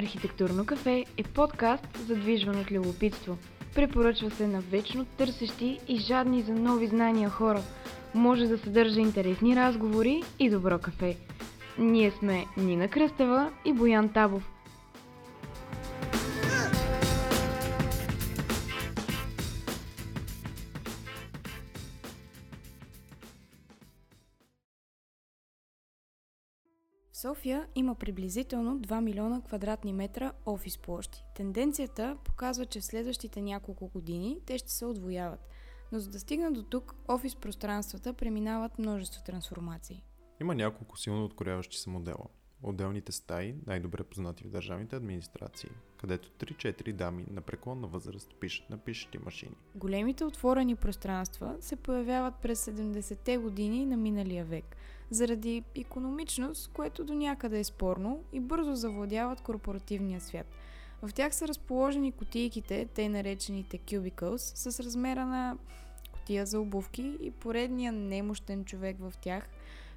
Архитектурно кафе е подкаст, задвижван от любопитство. Препоръчва се на вечно търсещи и жадни за нови знания хора. Може да съдържа интересни разговори и добро кафе. Ние сме Нина Кръстева и Боян Табов – София има приблизително 2 милиона квадратни метра офис площи. Тенденцията показва, че в следващите няколко години те ще се отвояват. Но за да стигнат до тук, офис пространствата преминават множество трансформации. Има няколко силно откоряващи се модела. Отделните стаи, най-добре познати в държавните администрации, където 3-4 дами на преклонна възраст пишат на пишещи машини. Големите отворени пространства се появяват през 70-те години на миналия век – заради економичност, което до някъде е спорно и бързо завладяват корпоративния свят. В тях са разположени кутийките, те наречените cubicles, с размера на котия за обувки и поредния немощен човек в тях.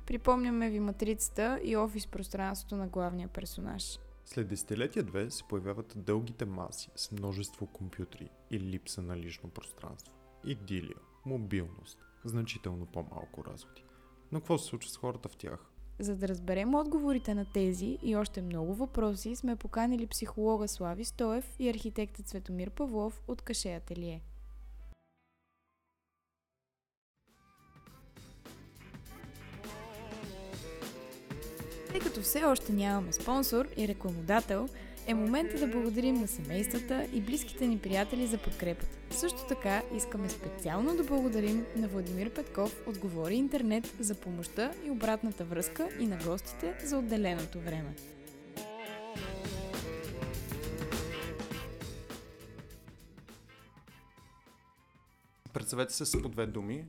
Припомняме ви матрицата и офис пространството на главния персонаж. След десетилетия-две се появяват дългите маси с множество компютри и липса на лично пространство. Идилия, мобилност, значително по-малко разходи. Но какво се случва с хората в тях? За да разберем отговорите на тези и още много въпроси, сме поканили психолога Слави Стоев и архитекта Цветомир Павлов от Каше Ателие. Тъй като все още нямаме спонсор и рекламодател, е момента да благодарим на семействата и близките ни приятели за подкрепата. Също така искаме специално да благодарим на Владимир Петков от Говори Интернет за помощта и обратната връзка и на гостите за отделеното време. Представете се с по две думи.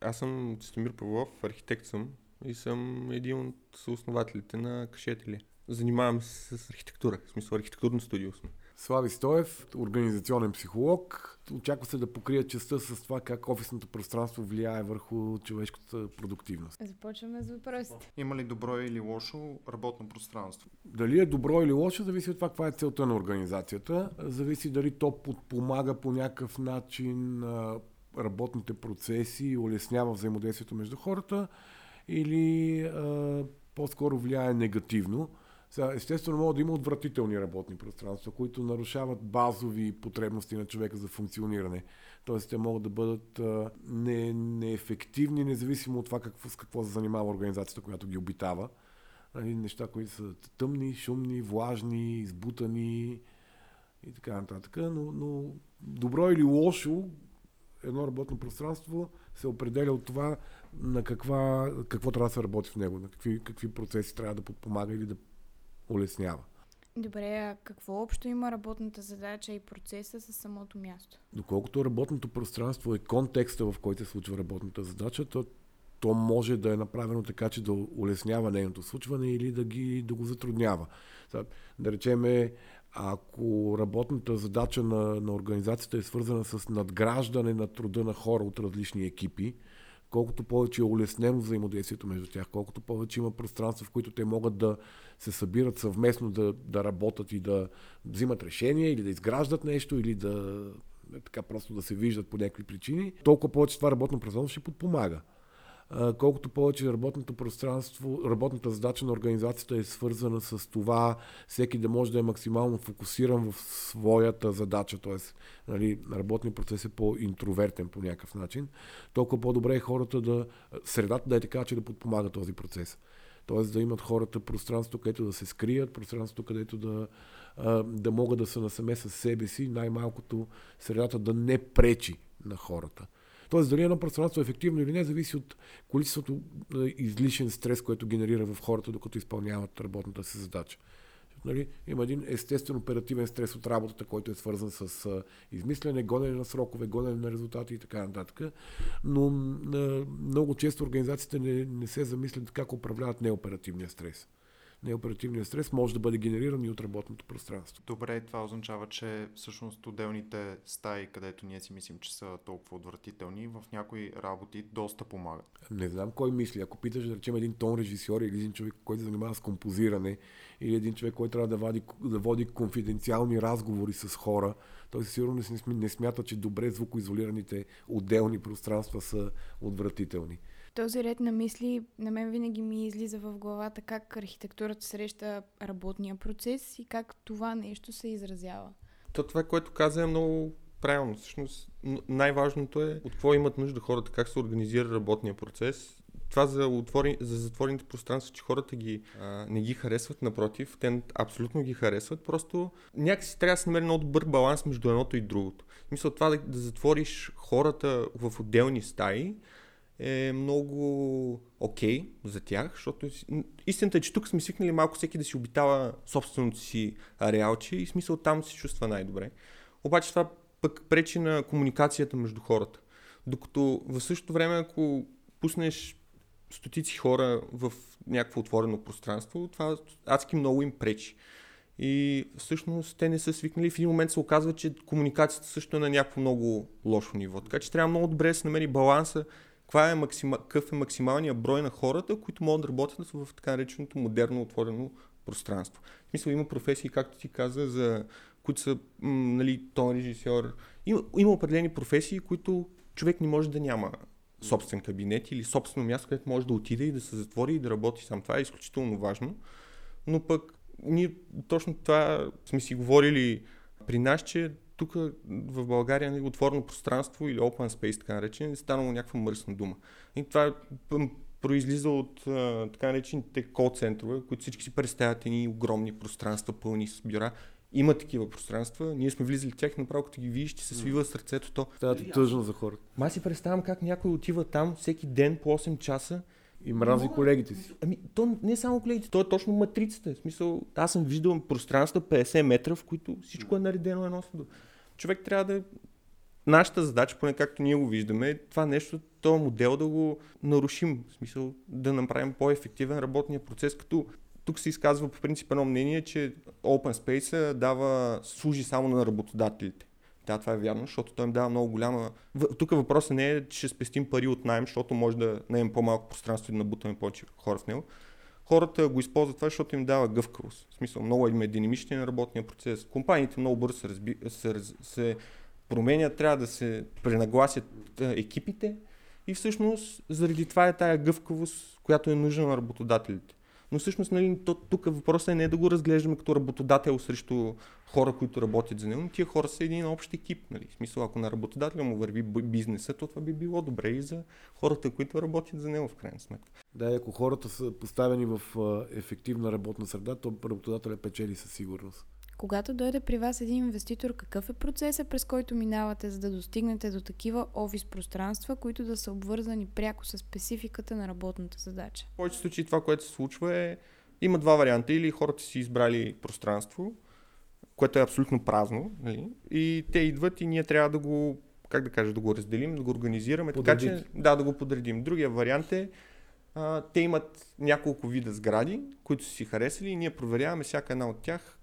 Аз съм Цистомир Павлов, архитект съм и съм един от основателите на Кашетели. Занимавам се с архитектура, в смисъл архитектурно студио сме. Слави Стоев, организационен психолог. Очаква се да покрия частта с това как офисното пространство влияе върху човешката продуктивност. Започваме с въпросите. Има ли добро или лошо работно пространство? Дали е добро или лошо, зависи от това каква е целта на организацията. Зависи дали то подпомага по някакъв начин работните процеси и улеснява взаимодействието между хората или а, по-скоро влияе негативно. Сега, естествено, могат да има отвратителни работни пространства, които нарушават базови потребности на човека за функциониране. Тоест, те могат да бъдат а, не, неефективни, независимо от това какво, с какво се занимава организацията, която ги обитава. Нали, неща, които са тъмни, шумни, влажни, избутани и така нататък. Но, но добро или лошо, едно работно пространство се определя от това на каква, какво трябва да се работи в него, на какви, какви процеси трябва да подпомага или да улеснява. Добре, а какво общо има работната задача и процеса с самото място? Доколкото работното пространство е контекста, в който се случва работната задача, то, то може да е направено така, че да улеснява нейното случване или да, ги, да го затруднява. Да речеме, ако работната задача на, на организацията е свързана с надграждане на труда на хора от различни екипи, колкото повече е улеснено взаимодействието между тях, колкото повече има пространства, в които те могат да се събират съвместно, да, да работят и да взимат решения или да изграждат нещо, или да така просто да се виждат по някакви причини, толкова повече това работно пространство ще подпомага колкото повече работното пространство, работната задача на организацията е свързана с това всеки да може да е максимално фокусиран в своята задача, т.е. Нали, работният процес е по-интровертен по някакъв начин, толкова по-добре е хората да, средата да е така, че да подпомага този процес. Тоест да имат хората пространство, където да се скрият, пространство, където да, да могат да са насаме с себе си, най-малкото средата да не пречи на хората. Тоест, дали едно пространство е ефективно или не, зависи от количеството излишен стрес, което генерира в хората, докато изпълняват работната си задача. Нали, има един естествен оперативен стрес от работата, който е свързан с а, измислене, гонене на срокове, гонене на резултати и така нататък. Но а, много често организациите не, не се замислят как управляват неоперативния стрес. Неоперативният стрес може да бъде генериран и от работното пространство. Добре, това означава, че всъщност отделните стаи, където ние си мислим, че са толкова отвратителни, в някои работи доста помагат. Не знам кой мисли. Ако питаш, да речем, един тон режисьор или един човек, който се занимава с композиране, или един човек, който трябва да води, да води конфиденциални разговори с хора, той сигурно не смята, че добре звукоизолираните отделни пространства са отвратителни този ред на мисли на мен винаги ми излиза в главата как архитектурата среща работния процес и как това нещо се изразява. То това, което каза е много правилно. Всъщност най-важното е от какво имат нужда хората, как се организира работния процес. Това за, отвори, за затворените пространства, че хората ги, а, не ги харесват, напротив, те абсолютно ги харесват, просто някакси трябва да се намери много добър баланс между едното и другото. Мисля, това да, да затвориш хората в отделни стаи, е много окей okay за тях, защото истината е, че тук сме свикнали малко всеки да си обитава собственото си ареалче и смисъл там се чувства най-добре. Обаче това пък пречи на комуникацията между хората. Докато в същото време, ако пуснеш стотици хора в някакво отворено пространство, това адски много им пречи. И всъщност те не са свикнали. В един момент се оказва, че комуникацията също е на някакво много лошо ниво. Така че трябва много добре да се намери баланса каква е максима, какъв е максималният брой на хората, които могат да работят в така нареченото модерно отворено пространство. В смисъл има професии, както ти каза, за които са м, нали, тон режисьор. Има, има определени професии, които човек не може да няма собствен кабинет или собствено място, където може да отиде и да се затвори и да работи сам. Това е изключително важно. Но пък ние точно това сме си говорили при нас, че тук в България нали, отворено пространство или open space, така наречен, е станало някаква мръсна дума. И това произлиза от а, така наречените кол-центрове, които всички си представят едни огромни пространства, пълни с бюра. Има такива пространства, ние сме влизали в тях, направо като ги видиш, ще се свива сърцето то. Това е тъжно за хората. Ма си представям как някой отива там всеки ден по 8 часа и мрази Но, колегите си. Ами, то не е само колегите, то е точно матрицата. В смисъл, аз съм виждал пространства 50 метра, в които всичко е наредено едно с човек трябва да нашата задача, поне както ние го виждаме, е това нещо, този модел да го нарушим, в смисъл да направим по-ефективен работния процес, като тук се изказва по принцип едно мнение, че Open Space дава, служи само на работодателите. Да, това е вярно, защото той им дава много голяма... Тук въпросът не е, че ще спестим пари от найем, защото може да наем по-малко пространство и да набутаме повече хора в него. Хората го използват това, защото им дава гъвкавост. В смисъл, много им е динамичен на работния процес. Компаниите много бързо се, разби... се, се променят, трябва да се пренагласят екипите и всъщност заради това е тая гъвкавост, която е нужна на работодателите. Но всъщност нали, тук въпросът е не да го разглеждаме като работодател срещу хора, които работят за него, но тия хора са един общ екип. Нали. В смисъл, ако на работодателя му върви бизнеса, то това би било добре и за хората, които работят за него в крайна сметка. Да, ако хората са поставени в ефективна работна среда, то работодателя печели със сигурност. Когато дойде при вас един инвеститор, какъв е процесът, през който минавате, за да достигнете до такива офис пространства, които да са обвързани пряко с спецификата на работната задача? В повече случаи това, което се случва е, има два варианта. Или хората си избрали пространство, което е абсолютно празно, нали? и те идват и ние трябва да го, как да кажа, да го разделим, да го организираме, Подредите. така че да, да го подредим. Другия вариант е, а, те имат няколко вида сгради, които са си харесали и ние проверяваме всяка една от тях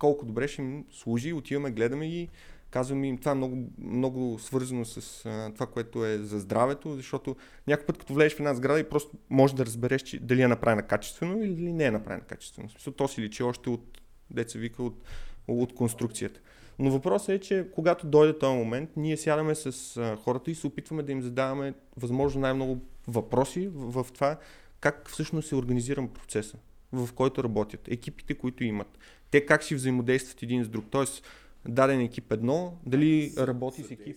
колко добре ще им служи, отиваме, гледаме ги, казваме им, това е много, много свързано с а, това, което е за здравето, защото някой път, като влезеш в една сграда и просто можеш да разбереш, че дали е направена качествено или не е направена качествено. В смисъл, то си личи още от, деца вика, от, от конструкцията. Но въпросът е, че когато дойде този момент, ние сядаме с а, хората и се опитваме да им задаваме възможно най-много въпроси в, в това как всъщност се организирам процеса, в който работят, екипите, които имат, те как си взаимодействат един с друг. Тоест, даден екип едно, дали работи с екип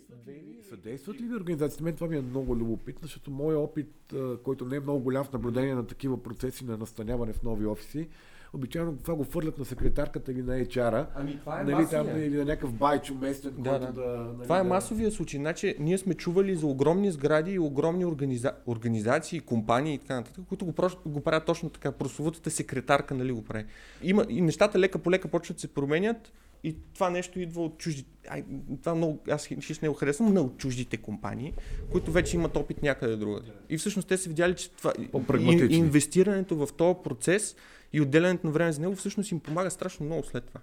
Съдействат ли ви организацията? Мен това ми е много любопитно, защото моят опит, който не е много голям в наблюдение на такива процеси на настаняване в нови офиси, обичайно това го фърлят на секретарката или на HR-а. Ами това е нали, там, или на някакъв байчо местен, да, който да. да... Нали, това е масовия случай. Значи, ние сме чували за огромни сгради и огромни организа... организации, компании и така нататък, които го, просто, го правят точно така. Прословутата секретарка нали, го прави. Има, и нещата лека по лека почват да се променят и това нещо идва от чужди. Ай, това много, аз хищ не го харесвам, но от чуждите компании, които вече имат опит някъде другаде. И всъщност те са видяли, че това, и, инвестирането в този процес и отделянето на време за него всъщност им помага страшно много след това.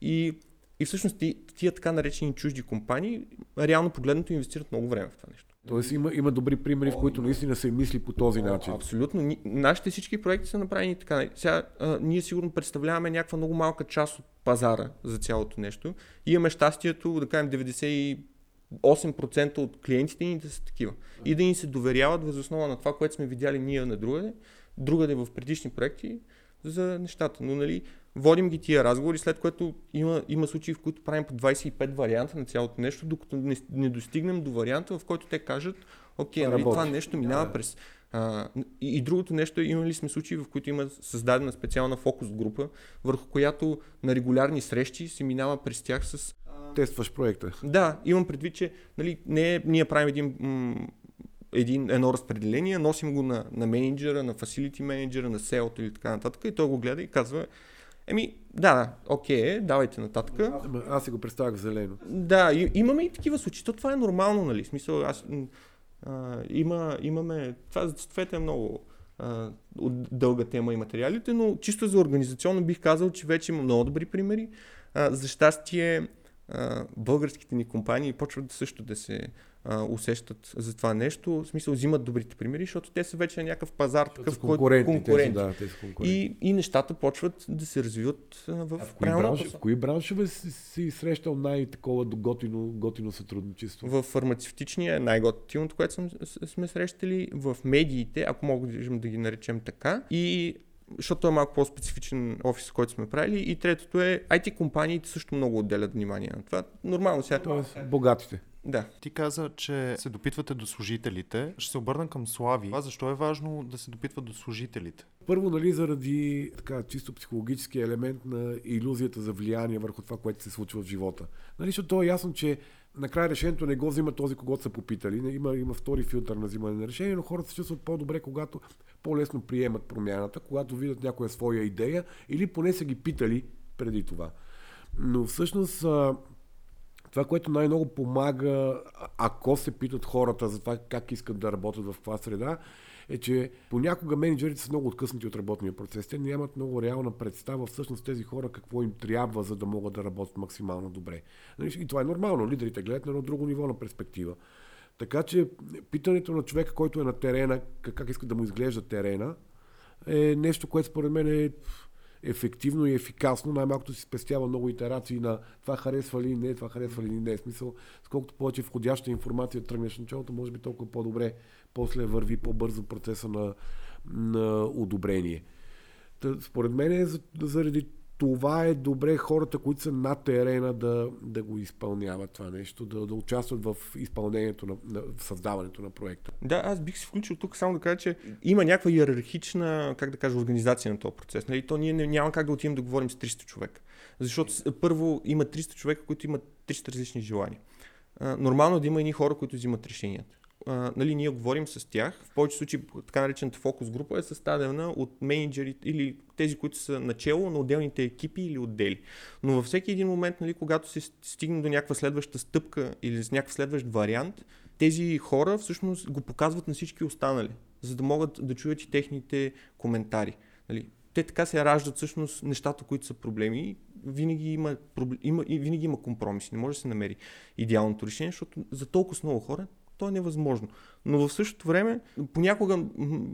И, и всъщност тия така наречени чужди компании, реално погледнато инвестират много време в това нещо. Тоест има, има добри примери, в които наистина се мисли по този начин. Абсолютно. Нашите всички проекти са направени така. Сега, а, ние сигурно представляваме някаква много малка част от пазара за цялото нещо. И имаме щастието, да кажем, 98% от клиентите ни да са такива. И да ни се доверяват въз основа на това, което сме видяли ние на другаде, другаде в предишни проекти за нещата. Но нали, водим ги тия разговори, след което има, има случаи, в които правим по 25 варианта на цялото нещо, докато не, не достигнем до варианта, в който те кажат, окей, нали, това нещо минава да. през... А, и, и другото нещо е, имали сме случаи, в които има създадена специална фокус група, върху която на регулярни срещи се минава през тях с тестваш проекта. Да, имам предвид, че нали, не е, ние правим един м- един, едно разпределение, носим го на, на менеджера, на фасилити менеджера, на селото или така нататък и той го гледа и казва, еми, да, да, окей, давайте нататък. Аз, аз си го представях в зелено. Да, и, имаме и такива случаи. То това е нормално, нали? Смисъл, аз, а, има, имаме, това, това е много а, дълга тема и материалите, но чисто за организационно бих казал, че вече има много добри примери. А, за щастие, а, българските ни компании почват също да се а, усещат за това нещо, в смисъл взимат добрите примери, защото те са вече на някакъв пазар, такъв конкуренти, конкурент. Да, те са конкуренти. И, и нещата почват да се развиват а, в, а в кои браншове, В кои браншове си, си срещал най-такова готино, готино сътрудничество? В фармацевтичния е най-готиното, което съм, сме срещали, в медиите, ако мога да ги наречем така, и защото е малко по-специфичен офис, който сме правили. И третото е, IT компаниите също много отделят внимание на това. Нормално сега. Тоест, богатите. Да. Ти каза, че се допитвате до служителите. Ще се обърна към Слави. А защо е важно да се допитват до служителите? Първо, нали, заради така, чисто психологически елемент на иллюзията за влияние върху това, което се случва в живота. Нали, защото то е ясно, че накрая решението не го взима този, когато са попитали. Има, има втори филтър на взимане на решение, но хората се чувстват по-добре, когато по-лесно приемат промяната, когато видят някоя своя идея или поне са ги питали преди това. Но всъщност това, което най-много помага, ако се питат хората за това как искат да работят в каква среда, е, че понякога менеджерите са много откъснати от работния процес. Те нямат много реална представа всъщност тези хора какво им трябва, за да могат да работят максимално добре. Нали, и това е нормално. Лидерите гледат на едно друго ниво на перспектива. Така че питането на човека, който е на терена, как иска да му изглежда терена, е нещо, което според мен е ефективно и ефикасно, най-малкото си спестява много итерации на това харесва ли не, това харесва ли не. Смисъл, сколкото повече входяща информация тръгнеш в началото, може би толкова по-добре после върви по-бързо процеса на, на одобрение. Та, според мен е заради това е добре хората, които са на терена да, да го изпълняват това нещо, да, да участват в изпълнението на, на в създаването на проекта. Да, аз бих се включил тук само да кажа, че има някаква иерархична, как да кажа, организация на този процес. Нали? То ние няма как да отидем да говорим с 300 човека. Защото първо има 300 човека, които имат 300 различни желания. Нормално е да има едни хора, които взимат решенията а, нали, ние говорим с тях. В повече случаи така наречената фокус група е съставена от менеджери или тези, които са начало на отделните екипи или отдели. Но във всеки един момент, нали, когато се стигне до някаква следваща стъпка или с някакъв следващ вариант, тези хора всъщност го показват на всички останали, за да могат да чуят и техните коментари. Нали. Те така се раждат всъщност нещата, които са проблеми. Винаги има, има, винаги има компромиси. Не може да се намери идеалното решение, защото за толкова много хора то е невъзможно. Но в същото време, понякога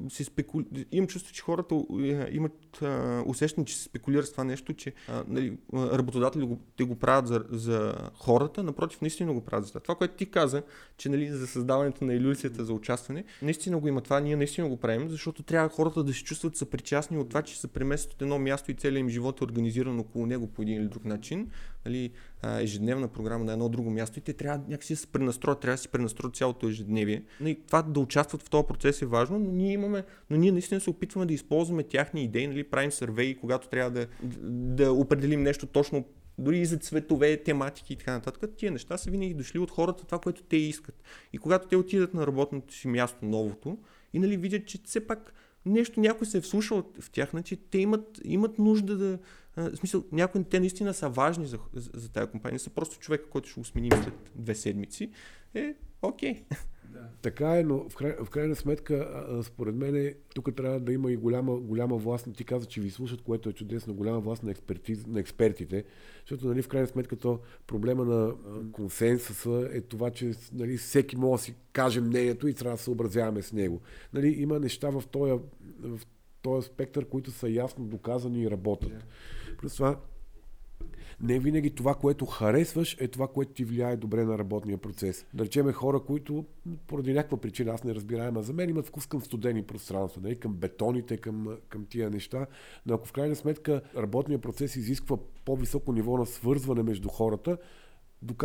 се спекули... имам чувство, че хората е, имат усещане, че се спекулира с това нещо, че нали, работодатели го, те го правят за, за хората, напротив, наистина го правят за това. Това, което ти каза, че нали, за създаването на иллюзията за участване, наистина го има това, ние наистина го правим, защото трябва хората да се чувстват съпричастни от това, че се преместят от едно място и целият им живот е организиран около него по един или друг начин. Нали, ежедневна програма на едно друго място и те трябва някакси да се пренастроят, трябва да си пренастроят цялото ежедневие. Това да участват в този процес е важно, но ние имаме, но ние наистина се опитваме да използваме тяхни идеи, нали, правим сървеи, когато трябва да, да определим нещо точно дори и за цветове, тематики и така нататък, тия неща са винаги дошли от хората, това, което те искат. И когато те отидат на работното си място, новото, и нали видят, че все пак нещо някой се е вслушал в тях, значи те имат, имат нужда да... В смисъл, някои те наистина са важни за, за, за тази компания, са просто човека, който ще го сменим след две седмици. Е, окей. Така е, но в, край, в крайна сметка, според мен, тук трябва да има и голяма, голяма власт. Ти каза, че ви слушат, което е чудесно, голяма власт на, експертиз, на експертите, защото нали, в крайна сметка то проблема на консенсуса е това, че нали, всеки може да си каже мнението и трябва да съобразяваме с него. Нали, има неща в този, в този спектър, които са ясно доказани и работят. Yeah. Плюс това, не винаги това, което харесваш, е това, което ти влияе добре на работния процес. Да речеме хора, които поради някаква причина, аз не разбирам, а за мен имат вкус към студени пространства, нали? към бетоните, към, към тия неща. Но ако в крайна сметка работният процес изисква по-високо ниво на свързване между хората,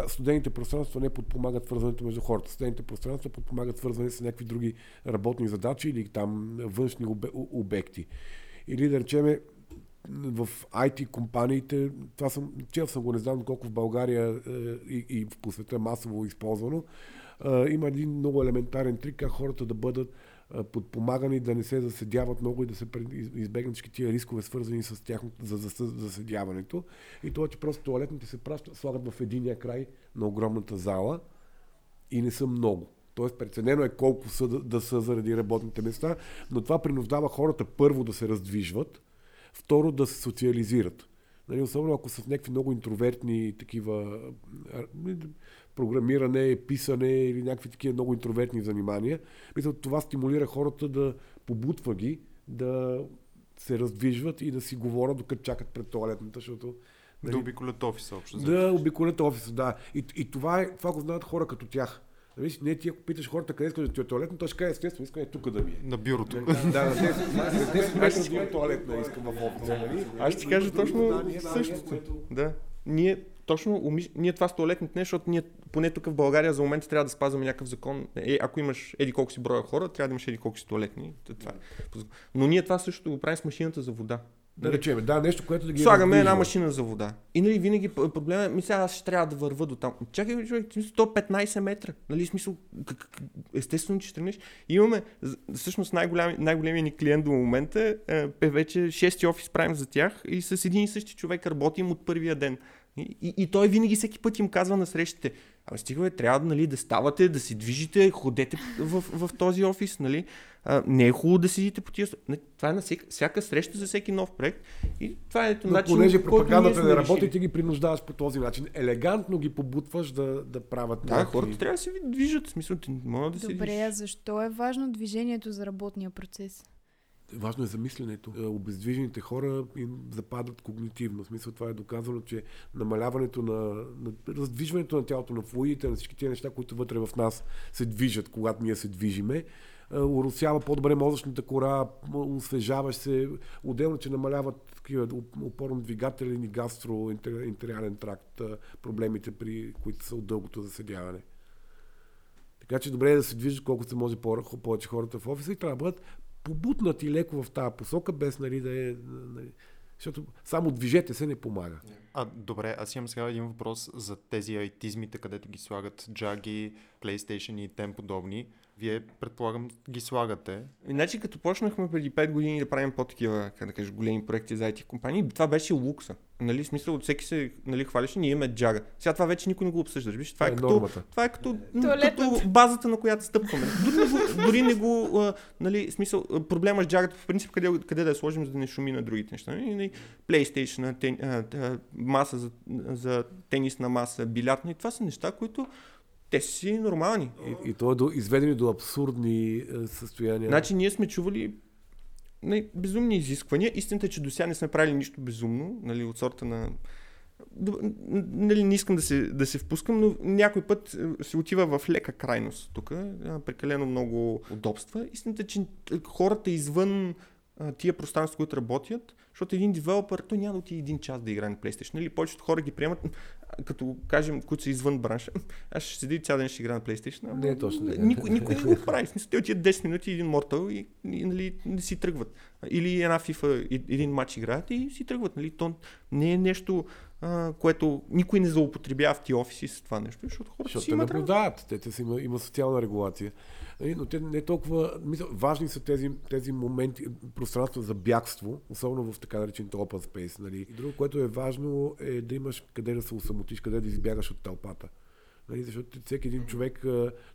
студените пространства не подпомагат свързването между хората. Студените пространства подпомагат свързване с някакви други работни задачи или там външни обекти. Или да речеме, в IT компаниите, това съм, чел съм го, не знам колко в България е, и, и по света масово използвано, е, има един много елементарен трик, как хората да бъдат е, подпомагани, да не се заседяват много и да се избегнат всички тия рискове, свързани с тяхното за, за, заседяването. И това, че просто туалетните се пращат, слагат в единия край на огромната зала и не са много. Тоест преценено е колко са да, да са заради работните места, но това принуждава хората първо да се раздвижват, Второ, да се социализират. Нали, особено ако са в някакви много интровертни такива програмиране, писане или някакви такива много интровертни занимания. Мисля, това стимулира хората да побутва ги, да се раздвижват и да си говорят, докато чакат пред туалетната, защото Нали, да обиколят офиса общо. Да, обиколят офиса, да. И, и това, е, това го знаят хора като тях. Нали, не ти ако питаш хората къде искаш да ти е туалетно, той ще каже естествено, искам е тук да ми е. На бюрото. Да, да, на 10 метра да туалетна искам в офиса. Нали? Аз ще ти кажа точно същото. Да. Ние точно ние това с туалетните не, защото ние поне тук в България за момента трябва да спазваме някакъв закон. Е, ако имаш еди колко си броя хора, трябва да имаш еди колко си туалетни. Това. Е. Но ние това също го правим с машината за вода. Да речем, да, нещо, което да ги Слагаме една машина за вода. И нали винаги проблема е, ми сега аз ще трябва да върва до там. Чакай, човек, 115 метра. Нали, смисъл, естествено, че тръгнеш. Имаме, всъщност най-голям, най-големият ни клиент до момента е, е вече 6 офис правим за тях и с един и същи човек работим от първия ден. И, и, и той винаги всеки път им казва на срещите, Абе, стига, бе, трябва нали, да ставате, да си движите, ходете в, в, в този офис. Нали. А, не е хубаво да седите по тия... Това е на всяка, всяка среща за всеки нов проект. И това е Но начин, понеже пропагандата не работи, ти ги принуждаваш по този начин. Елегантно ги побутваш да, да правят. Да, някакви... хората трябва да се движат. В смисъл, ти могат да Добре, а защо е важно движението за работния процес? Важно е замисленето. Е, обездвижените хора им западат когнитивно. В смисъл това е доказано, че намаляването на, на раздвижването на тялото, на флуидите, на всички тези неща, които вътре в нас се движат, когато ние се движиме, е, уросява по-добре мозъчната кора, освежаваш се, отделно, че намаляват такива опорно-двигателен и гастроентериален тракт, е, проблемите, при които са от дългото заседяване. Така че добре е да се движат колкото се може повече хората в офиса и трябва да бъдат побутнати леко в тази посока, без нали, да е... Нали, защото само движете се не помага. А, добре, аз имам сега един въпрос за тези айтизмите, където ги слагат джаги, PlayStation и тем подобни. Вие, предполагам, ги слагате. Иначе, като почнахме преди 5 години да правим по-такива, как да кажа, големи проекти за IT компании, това беше лукса. Нали, смисъл, от всеки се нали, хвалеше, ние имаме джага. Сега това вече никой не го обсъжда. Виж, това, е, е като, това е като, като базата, на която стъпваме. Дори, не го, дори не го а, нали, смисъл, проблема с джагата, в принцип, къде, къде да я сложим, за да не шуми на другите неща. Нали, PlayStation, тен, а, а, маса за, за тенисна маса, билярдна. И това са неща, които те си нормални. И, и то е до, изведени до абсурдни е, състояния. Значи ние сме чували не, безумни изисквания. Истината е, че до сега не сме правили нищо безумно, нали, от сорта на нали, не искам да се, да се впускам, но някой път е, се отива в лека крайност тук, е, прекалено много удобства. Истината е, че хората извън тия пространства, които работят, защото един девелопър, той няма да отиде един час да играе на PlayStation. Нали? Повечето хора ги приемат, като кажем, които са извън бранша. Аз ще седи цял ден ще играя на PlayStation. Не, е точно. Никой, никой не го прави. Смисъл, те отидат 10 минути, един Mortal и, и нали, не си тръгват. Или една FIFA, един матч играят и си тръгват. Нали? То не е нещо а, което никой не злоупотребява в ти офиси с това нещо, защото хората Защото си имат наблюдават, те, те си има, има социална регулация. Нали, Но те не толкова. Мисля, важни са тези, тези моменти, пространства за бягство, особено в така наречените open space. Нали. И друго, което е важно, е да имаш къде да се усамотиш, къде да избягаш от тълпата. Нали, защото всеки един човек,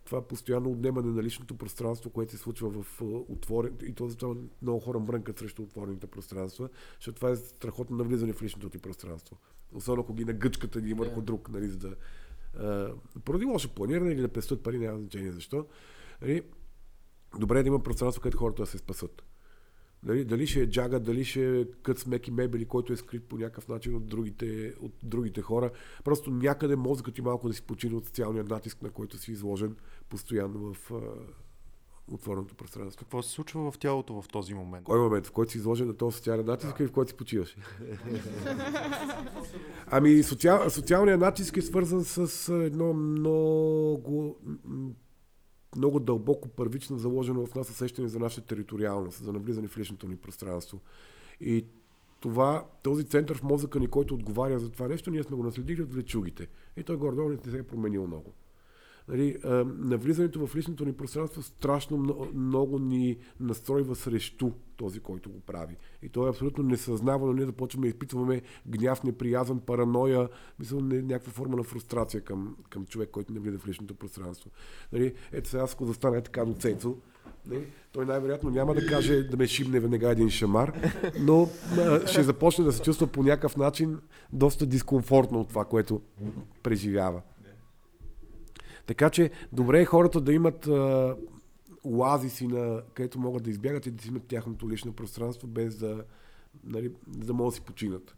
това постоянно отнемане на личното пространство, което се случва в а, отворен, и то затова много хора мрънкат срещу отворените пространства, защото това е страхотно навлизане в личното ти пространство. Особено ако ги нагъчкат един върху друг, нали, за да, а, поради лошо планиране или да пестят пари, няма значение защо. Нали, добре е да има пространство, където хората да се спасат. Дали, дали ще е джага, дали ще е кът с меки мебели, който е скрит по някакъв начин от другите, от другите хора. Просто някъде мозъкът ти малко да си почине от социалния натиск, на който си изложен постоянно в а, отвореното пространство. Какво се случва в тялото в този момент? Кой момент, в който си изложен на този социален натиск и в който си почиваш? ами, социал, социалният натиск е свързан с едно много, много дълбоко първично заложено в нас усещане за наша териториалност, за навлизане в личното ни пространство. И това, този център в мозъка ни, който отговаря за това нещо, ние сме го наследили от влечугите. И той горе не се е променил много. Нали, навлизането в личното ни пространство страшно много, много ни настройва срещу този, който го прави. И то е абсолютно несъзнавано. Ние започваме да изпитваме гняв, неприязан, параноя, мисля, не, някаква форма на фрустрация към, към човек, който не влиза в личното пространство. Нали, ето сега, ако застане така до Цецо, нали, той най-вероятно няма да каже да ме шибне веднага един шамар, но а, ще започне да се чувства по някакъв начин доста дискомфортно от това, което преживява. Така че добре е хората да имат оазиси, на, където могат да избягат и да си имат тяхното лично пространство, без да, нали, да могат да си починат.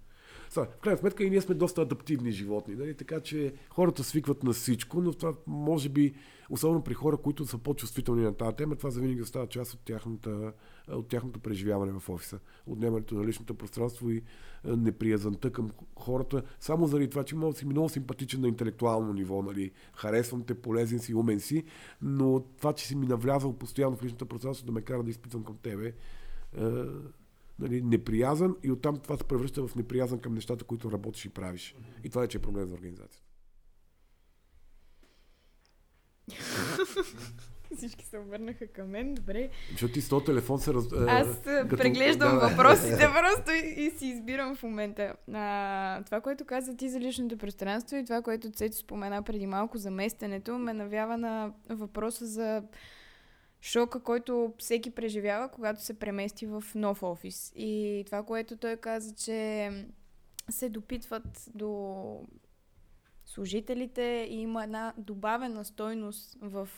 Са, в крайна сметка и ние сме доста адаптивни животни, нали? така че хората свикват на всичко, но това може би, особено при хора, които са по-чувствителни на тази тема, това завинаги става част от, тяхната, от тяхното преживяване в офиса. Отнемането на личното пространство и неприязанта към хората, само заради това, че да си много симпатичен на интелектуално ниво, нали? харесвам те, полезен си, умен си, но това, че си ми навлязал постоянно в личното пространство, да ме кара да изпитвам към тебе, нали, неприязан и оттам това се превръща в неприязан към нещата, които работиш и правиш. И това вече е проблем за организацията. Всички се обърнаха към мен, добре. Защото ти с този телефон се раз... Аз е, като... преглеждам да, въпросите просто и, и си избирам в момента. А, това, което каза ти за личното пространство и това, което Цецо спомена преди малко за местенето, ме навява на въпроса за шока, който всеки преживява, когато се премести в нов офис. И това, което той каза, че се допитват до служителите и има една добавена стойност в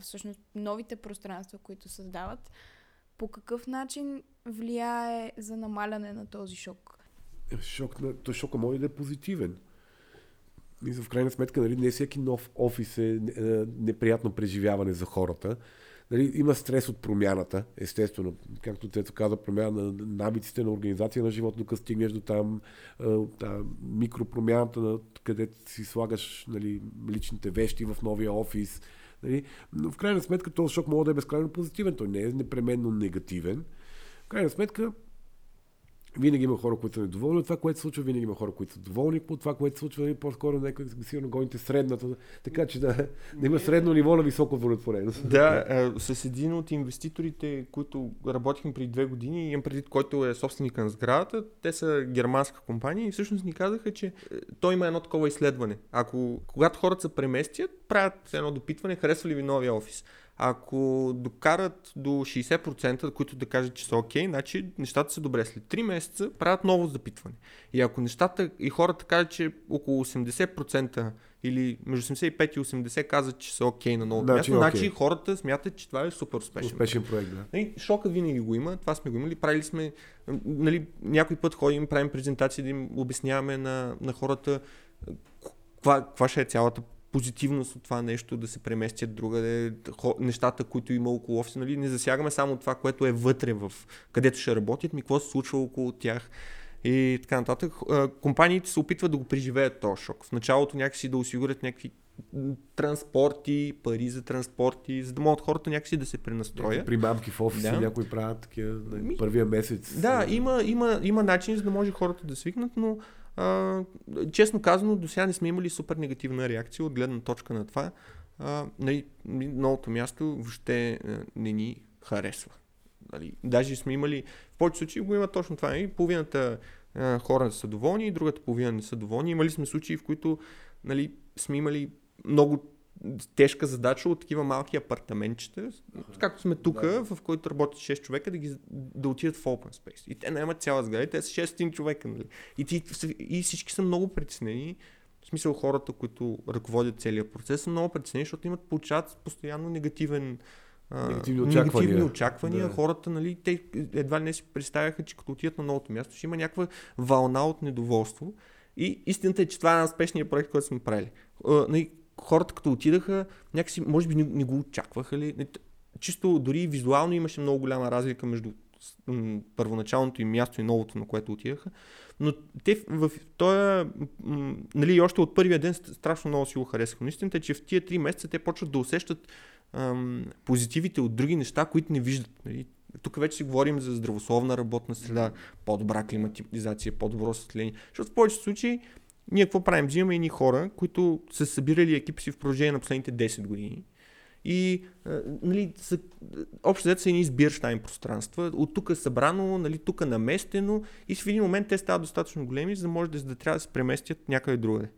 всъщност новите пространства, които създават. По какъв начин влияе за намаляне на този шок? Шок, на- то шока може да е позитивен. И в крайна сметка, нали, не всеки нов офис е, е неприятно преживяване за хората. Нали, има стрес от промяната, естествено. Както Тето каза, промяна на навиците на организация на живота, докато стигнеш до там а, та, микропромяната, на, където си слагаш нали, личните вещи в новия офис. Нали. Но в крайна сметка този шок може да е безкрайно позитивен. Той не е непременно негативен. В крайна сметка, винаги има хора, които са недоволни от това, което се случва, винаги има хора, които са доволни от това, което се случва и по-скоро нека сигурно гоните средната, така че да, да има средно ниво на висока удовлетвореност. Да, а, с един от инвеститорите, които работихме преди две години, имам предвид, който е собственика на сградата, те са германска компания и всъщност ни казаха, че е, той има едно такова изследване. Ако, когато хората се преместят, правят едно допитване, харесва ли ви новия офис. Ако докарат до 60%, които да кажат, че са окей, значи нещата са добре. След 3 месеца правят ново запитване. И ако нещата и хората кажат, че около 80% или между 75 и 80 казват, че са окей на ново Значи място, е значи хората смятат, че това е супер успешен. Успешен проект, да. Нали, шока винаги го има, това сме го имали, правили сме, нали, някой път ходим, правим презентации да им обясняваме на, на хората каква, каква ще е цялата позитивност от това нещо, да се преместят другаде, нещата, които има около офиса, нали, не засягаме само това, което е вътре в където ще работят, ми какво се случва около тях и така нататък. А, Компаниите се опитват да го преживеят този шок. В началото някакси да осигурят някакви транспорти, пари за транспорти, за да могат хората някакси да се пренастроят. Примамки в офиса, Да. някои правят такива първия месец. Да, има, има, има начин, за да може хората да свикнат, но Честно казано, до сега не сме имали супер негативна реакция от гледна точка на това. А, нали, новото място въобще не ни харесва. Нали, даже сме имали, в повече случаи го има точно това. Нали, половината а, хора са доволни, другата половина не са доволни. Имали сме случаи, в които нали, сме имали много тежка задача от такива малки апартаментчета, както сме тук, да. в който работят 6 човека, да, ги, да отидат в Open Space. И те нямат цяла сграда, те са 6 човека. Нали? И, ти, и всички са много притеснени. В смисъл хората, които ръководят целият процес, са много притеснени, защото имат получават постоянно негативен негативни очаквания. Негативни очаквания. Да. Хората, нали, те едва ли не си представяха, че като отидат на новото място, ще има някаква вълна от недоволство. И истината е, че това е на спешния проект, който сме правили. Нали, хората като отидаха, някакси, може би не, не го очакваха ли. Чисто дори визуално имаше много голяма разлика между първоначалното им място и новото, на което отидаха. Но те в този, нали, още от първия ден страшно много си го харесаха. Но истината е, че в тия три месеца те почват да усещат ам, позитивите от други неща, които не виждат. Нали. Тук вече си говорим за здравословна работна среда, по-добра климатизация, по-добро осветление. Защото в повечето случаи ние какво правим? Взимаме едни хора, които са събирали екипи си в продължение на последните 10 години. И а, нали, са, общо взето са едни избиращайм пространства. От тук е събрано, нали, тук е наместено и в един момент те стават достатъчно големи, за да може да, да трябва да се преместят някъде другаде.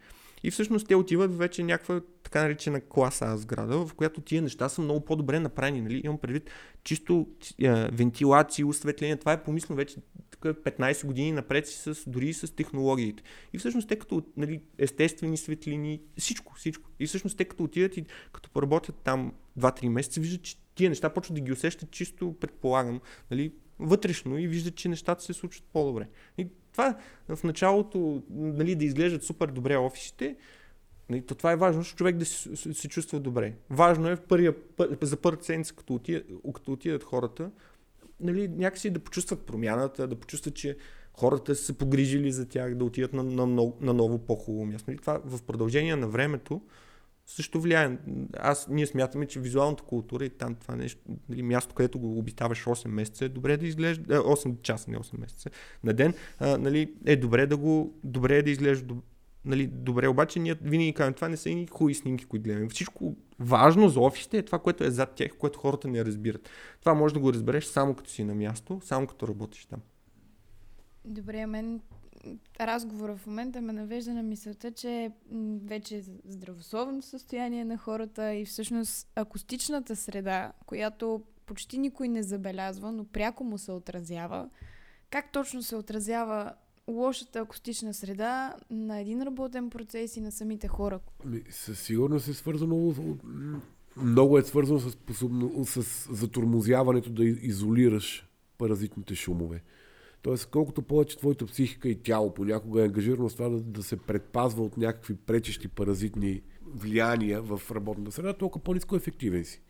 И всъщност те отиват вече някаква така наречена класа А сграда, в която тия неща са много по-добре направени. Нали? Имам предвид чисто е, вентилация, осветление. Това е помислено вече 15 години напред си с, дори с технологиите. И всъщност те като нали, естествени светлини, всичко, всичко. И всъщност те като отидат и като поработят там 2-3 месеца, виждат, че тия неща почват да ги усещат чисто, предполагам, нали, вътрешно и виждат, че нещата се случват по-добре. И това в началото нали, да изглеждат супер добре офисите, нали, то това е важно, защото човек да се, се чувства добре. Важно е в първия, пър, за първата седмица, като, отидат, като отидат хората, нали, някакси да почувстват промяната, да почувстват, че хората са се погрижили за тях, да отидат на, на, на, на ново по-хубаво място. Нали, това в продължение на времето също влияе. Аз, ние смятаме, че визуалната култура и там това нещо, нали, място, където го обитаваш 8 месеца, е добре да изглежда, 8 часа, не 8 месеца на ден, а, нали, е добре да го, добре е да изглежда нали, добре, обаче ние винаги казваме, това не са и хубави снимки, които гледаме. Всичко важно за офисите е това, което е зад тях, което хората не разбират. Това може да го разбереш само като си на място, само като работиш там. Добре, мен разговора в момента ме навежда на мисълта, че вече е здравословно състояние на хората и всъщност акустичната среда, която почти никой не забелязва, но пряко му се отразява. Как точно се отразява лошата акустична среда на един работен процес и на самите хора? Ами, със сигурност е свързано много е свързано с, способно, с затормозяването да изолираш паразитните шумове. Тоест, колкото повече твоята психика и тяло понякога е ангажирано с това да, да се предпазва от някакви пречещи паразитни влияния в работната среда, толкова по-низко ефективен си.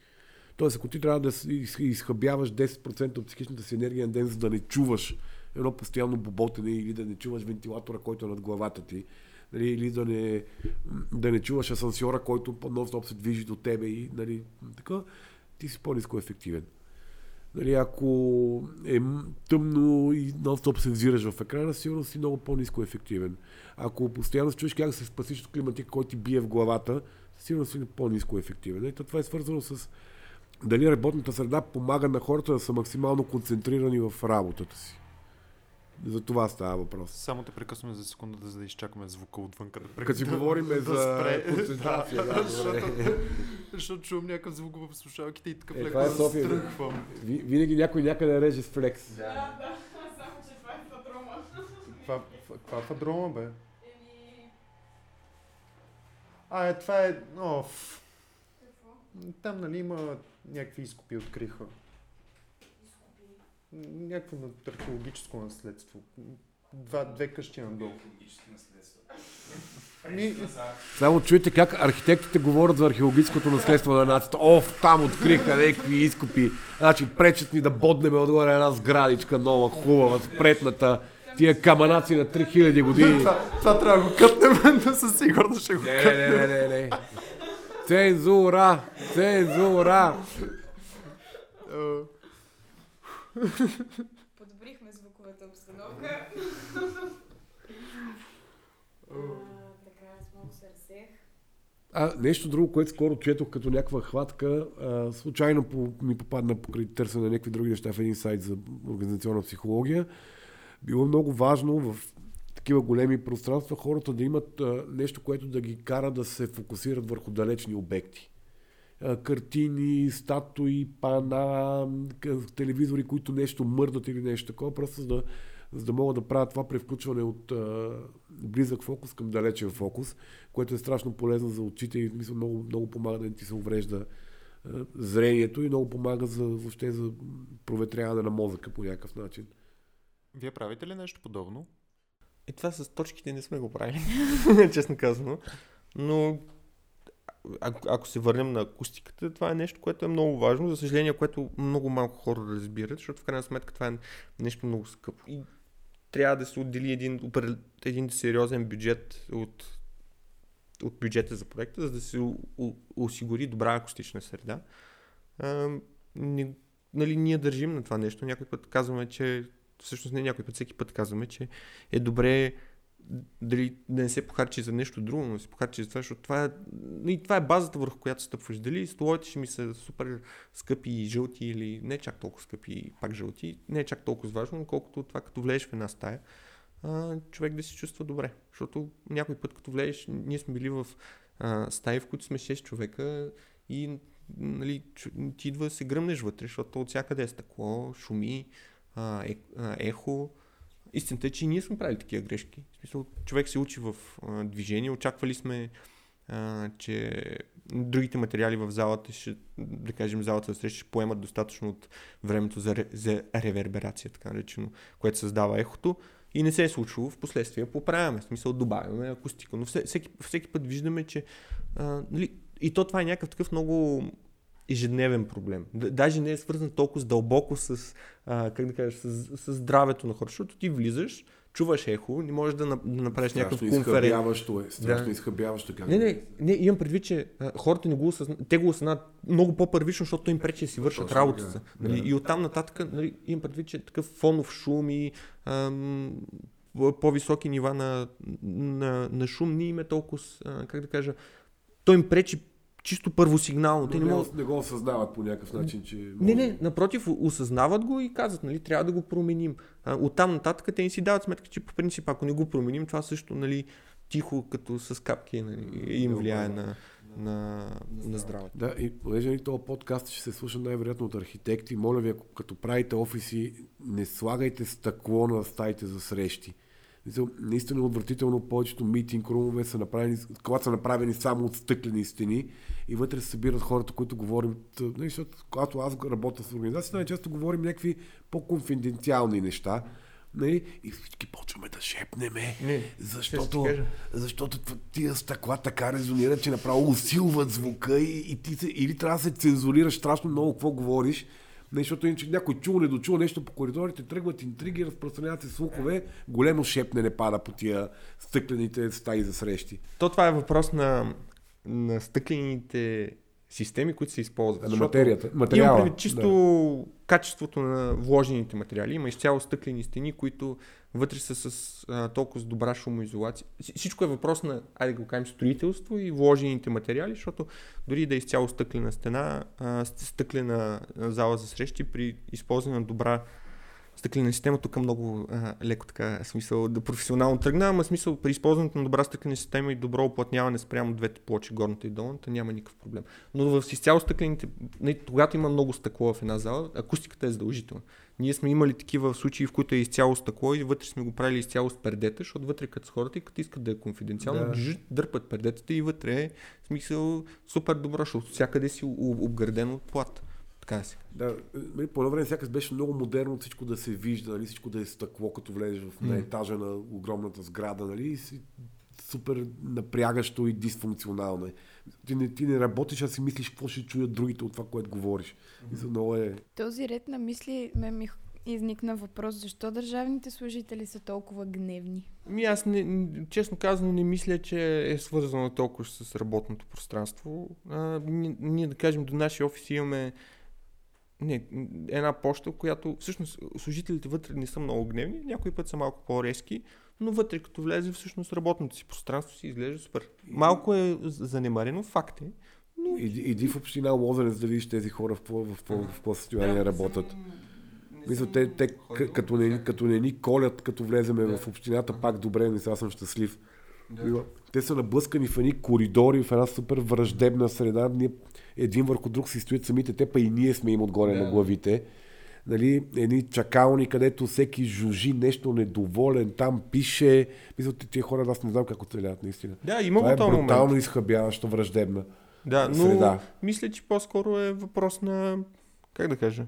Тоест, ако ти трябва да изхъбяваш 10% от психичната си енергия на ден, за да не чуваш едно постоянно боботене или да не чуваш вентилатора, който е над главата ти, нали, или да не, да не чуваш асансьора, който нон-стоп се движи до тебе и нали, така, ти си по-низко ефективен. Нали, ако е тъмно и нон-стоп се взираш в екрана, сигурно си много по-низко ефективен. Ако постоянно чуеш как се спасиш от климатик, който ти бие в главата, сигурно си по-низко ефективен. Нали, това е свързано с дали работната среда помага на хората да са максимално концентрирани в работата си. За това става въпрос. Само те прекъсваме за секунда, за да изчакаме звука отвън. Да Като си говорим да за спре. концентрация. да, да, защото, защото чувам някакъв звук в слушалките и такъв е, леко е да Винаги някой някъде реже с флекс. Да, да, само че това е фадрома. Каква фадрома, бе? А, е, това е... О, Там, нали, има някакви изкупи откриха някакво археологическо наследство. Два, две къщи надолу. Ами... Само чуете как архитектите говорят за археологическото наследство на нацията. Оф, там откриха някакви изкопи. Значи пречат ни да боднем отгоре една сградичка нова, хубава, спретната. Тия каманаци на 3000 години. това, това трябва да го кътнем, да със сигурност ще го не, кътнем. Не, не, не, не. Цензура! Цензура! Подобрихме звуковата обстановка. така, аз много се. А нещо друго, което скоро четох като някаква хватка, а, случайно по, ми попадна покрай търсене на някакви други неща в един сайт за организационна психология. Било много важно в такива големи пространства хората да имат а, нещо, което да ги кара да се фокусират върху далечни обекти. Картини, статуи, пана, телевизори, които нещо мърдат или нещо такова, просто за да за да могат да правят това превключване от а, близък фокус към далечен фокус, което е страшно полезно за очите и мисля, много, много помага да не ти се уврежда а, зрението и много помага за, въобще за проветряване на мозъка по някакъв начин. Вие правите ли нещо подобно? Е, това с точките не сме го правили, честно казано. Но ако, ако се върнем на акустиката, това е нещо, което е много важно. За съжаление, което много малко хора разбират, защото в крайна сметка това е нещо много скъпо. И трябва да се отдели един, един сериозен бюджет от, от бюджета за проекта, за да се у, осигури добра акустична среда. А, не, нали, ние държим на това нещо. Някой път казваме, че всъщност не някой път, всеки път казваме, че е добре дали да не се похарчи за нещо друго, но се похарчи за това, защото това е, и това е базата върху която стъпваш. Дали столовете ще ми са супер скъпи и жълти или не чак толкова скъпи и пак жълти, не е чак толкова важно, колкото това като влезеш в една стая, а, човек да се чувства добре. Защото някой път като влезеш, ние сме били в а, стаи, в които сме 6 човека и нали, ти идва да се гръмнеш вътре, защото от всякъде е стъкло, шуми, а, е, а, ехо, Истината е, че ние сме правили такива грешки. В смисъл, човек се учи в а, движение, очаквали сме, а, че другите материали в залата, ще, да кажем, залата за среща ще поемат достатъчно от времето за, за реверберация, така наречено, което създава ехото. И не се е случило, в последствие поправяме, в смисъл добавяме акустика. Но всеки, всеки път виждаме, че а, нали, и то това е някакъв такъв много ежедневен проблем. Даже не е свързан толкова с дълбоко с, а, как да кажеш, с, с здравето на хората, защото ти влизаш, чуваш ехо, не можеш да, да направиш някакъв конференц. Изхъбяващо е, страшно да. изхъбяващо. Как не, не, не, имам предвид, че а, хората не го осъзнат, те го осъзнат много по-първично, защото им пречи да си вършат Точно, работата. Да. Нали? Да. И оттам нататък нали, имам предвид, че такъв фонов шум и ам, по-високи нива на, на, на шум не им е толкова, а, как да кажа, той им пречи чисто първосигнално. Те не, не, могат... не го осъзнават по някакъв начин, че... Не, не, напротив, осъзнават го и казват, нали, трябва да го променим. А, оттам нататък те не си дават сметка, че по принцип, ако не го променим, това също, нали, тихо, като с капки, нали, им влияе на, на, на здравето. Да, и понеже нали, този подкаст ще се слуша най-вероятно от архитекти, моля ви, ако като правите офиси, не слагайте стъкло на стаите за срещи наистина отвратително повечето митинг румове са направени, когато са направени само от стъклени стени и вътре се събират хората, които говорим, нали, защото когато аз работя с организация, най-често говорим някакви по-конфиденциални неща. Нали? И всички почваме да шепнеме, не, защото, защото тия стъкла така резонират, че направо усилват звука и, и ти се, или трябва да се цензурираш страшно много какво говориш, защото иначе някой чул, не дочул нещо по коридорите, тръгват интриги, разпространяват се слухове, големо шепнене пада по тия стъклените стаи за срещи. То това е въпрос на, на стъклените системи, които се използват. На материята. Материала. Имам чисто да. качеството на вложените материали. Има изцяло стъклени стени, които вътре са с а, толкова с добра шумоизолация. Всичко е въпрос на, айде да го кажем, строителство и вложените материали, защото дори да е изцяло стъклена стена, а, стъклена зала за срещи при използване на добра стъклена система, тук много а, леко така смисъл да професионално тръгна, ама смисъл при използването на добра стъклена система и добро оплътняване спрямо двете плочи, горната и долната, няма никакъв проблем. Но в изцяло стъклените, когато има много стъкло в една зала, акустиката е задължителна. Ние сме имали такива случаи, в които е изцяло стъкло и вътре сме го правили изцяло с пердета, защото вътре като с хората и като искат да е конфиденциално, да. дърпат пердетата и вътре е смисъл супер добро, защото всякъде си обградено от плата. Така си. Да, нали, по едно време сякаш беше много модерно всичко да се вижда, нали, всичко да е стъкло, като влезеш в на етажа на огромната сграда, нали, и си супер напрягащо и дисфункционално. Ти не, ти не работиш, а си мислиш какво ще чуят другите от това, което говориш. Mm-hmm. И много е... Този ред на мисли ме ми изникна въпрос, защо държавните служители са толкова гневни? Ми аз не, честно казано не мисля, че е свързано толкова с работното пространство. А, ние, ние да кажем до нашия офис имаме не, една почта, която всъщност служителите вътре не са много гневни, някой път са малко по-резки, но вътре като влезе всъщност работното си пространство си изглежда супер. Малко е занемарено, факт е. Но... Иди, иди в община Лозенец да видиш тези хора в какво, в състояние работят. Мисля, те, те като, не, като не ни колят, като влеземе Да. в общината, пак добре, не сега съм щастлив. Мисля, Те са наблъскани в едни коридори, в една супер враждебна среда. Ние един върху друг си стоят самите те, па и ние сме им отгоре Да. на главите. Нали, едни чакални, където всеки жужи нещо недоволен, там пише. Мисля, тия хора аз не знам как оцеляват наистина. Да, има Това е брутално момент. изхъбяващо, враждебна. Да, но среда. мисля, че по-скоро е въпрос на, как да кажа,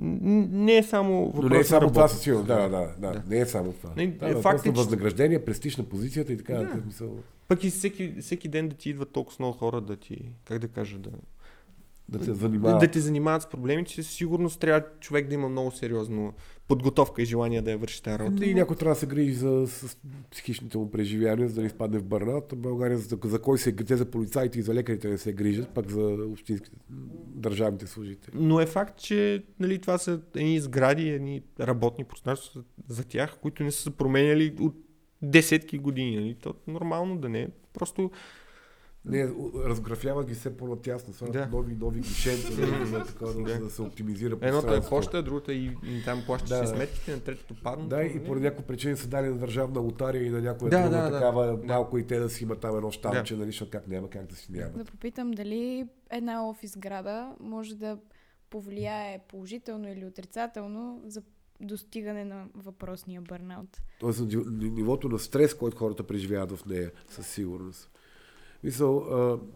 не е само въпрос Но не е само това със сигурност. Да, да, да, да. Да. Не е само това. Не, да, е, факт е, че- възнаграждение, престиж на позицията и така. Да. Да. Мисъл, Пък и всеки, всеки ден да ти идват толкова много хора да ти, как да кажа, да, да те да, занимава. да те занимават с проблеми, че със сигурност трябва човек да има много сериозно подготовка и желание да я върши тази работа. И някой трябва да се грижи за с психичните му преживявания, за да не изпадне в бърнат. В България за, за кой се те за полицаите и за лекарите не се грижат, пък за общинските, държавните служители. Но е факт, че нали, това са едни сгради, едни работни пространства за тях, които не са се променяли от десетки години. Нали? То е нормално да не. е. Просто Не, разграфява ги все по-натясно, слагат Да. нови, нови гишенца, да, да, така, да, Да. да се оптимизира едното е почта, другото е и, и там плащаш Да. си сметките, на третото падна. Да, и по някаква причина са дали на държавна лотария и на някоя Да, друга да, да. такава, Да. малко и те да си имат там едно щамче, нали, защото как няма как да си няма. Да попитам дали една офис града може да повлияе положително или отрицателно за достигане на въпросния бърнаут. Тоест нивото на стрес, който хората преживяват в нея, със сигурност. Мисъл,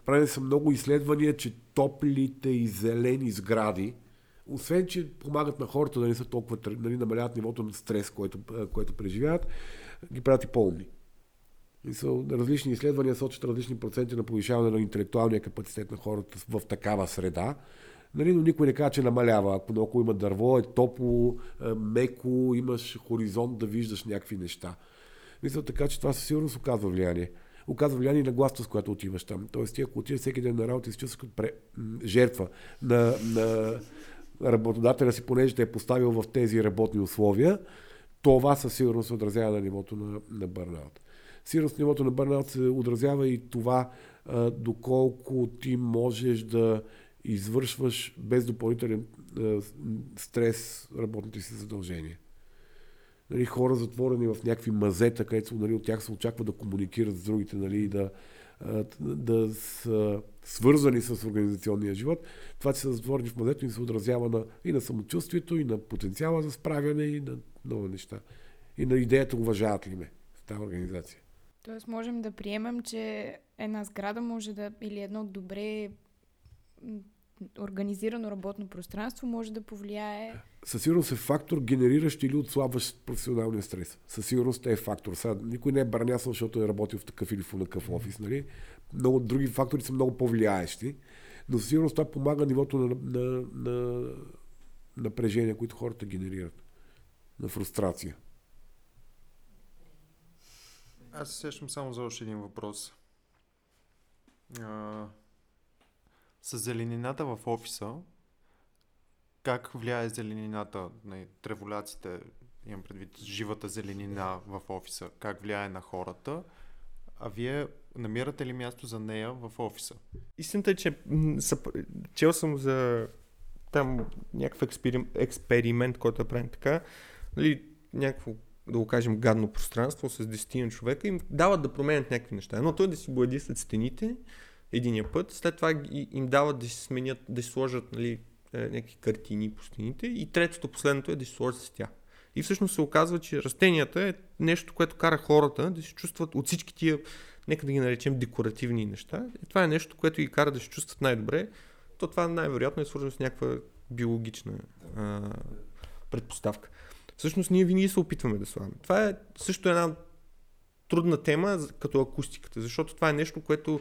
правени са много изследвания, че топлите и зелени сгради, освен, че помагат на хората да не са толкова, нали, намаляват нивото на стрес, което, което преживяват, ги правят по-умни. Мисъл, различни изследвания сочат различни проценти на повишаване на интелектуалния капацитет на хората в такава среда. Нали, но никой не казва, че намалява. Ако ако има дърво, е топло, меко, имаш хоризонт да виждаш някакви неща. Мисля така, че това със сигурност оказва влияние. Оказва влияние на гласта, с която отиваш там. Тоест ти ако отидеш всеки ден на работа и се чувстваш като жертва на, на работодателя си, понеже те е поставил в тези работни условия, това със сигурност се отразява на нивото на, на бърнаут. Сигурно с нивото на бърнаут се отразява и това а, доколко ти можеш да извършваш без допълнителен а, стрес работните си задължения. Нали, хора затворени в някакви мазета, където нали, от тях се очаква да комуникират с другите, нали, да, да са свързани с организационния живот. Това, че са затворени в мазето, им се отразява на, и на самочувствието, и на потенциала за справяне, и на много неща. И на идеята уважават ли ме в тази организация. Тоест можем да приемем, че една сграда може да, или едно добре организирано работно пространство може да повлияе Със сигурност е фактор, генериращ или отслабващ професионалния стрес. Със сигурност е фактор. Сега, никой не е бърнясал, защото е работил в такъв или в такъв офис. Нали? Много други фактори са много по-влияещи. Но със сигурност това помага нивото на, на, на напрежение, които хората генерират. На фрустрация. Аз се сещам само за още един въпрос. А, с зеленината в офиса, как влияе зеленината на треволяците, имам предвид живата зеленина в офиса, как влияе на хората, а вие намирате ли място за нея в офиса? Истината е, че чел съм за там някакъв експерим, експеримент, който е правен така, нали, някакво, да го кажем, гадно пространство с 10 на човека, им дават да променят някакви неща. Едното е да си глади след стените единия път, след това им дават да си сменят, да си сложат нали, е, някакви картини по стените и третото, последното е да си сложат цветя. И всъщност се оказва, че растенията е нещо, което кара хората да се чувстват от всички тия, нека да ги наречем декоративни неща. И това е нещо, което ги кара да се чувстват най-добре. То това най-вероятно е свързано с някаква биологична а, предпоставка. Всъщност ние винаги се опитваме да слагаме. Това е също една трудна тема като акустиката, защото това е нещо, което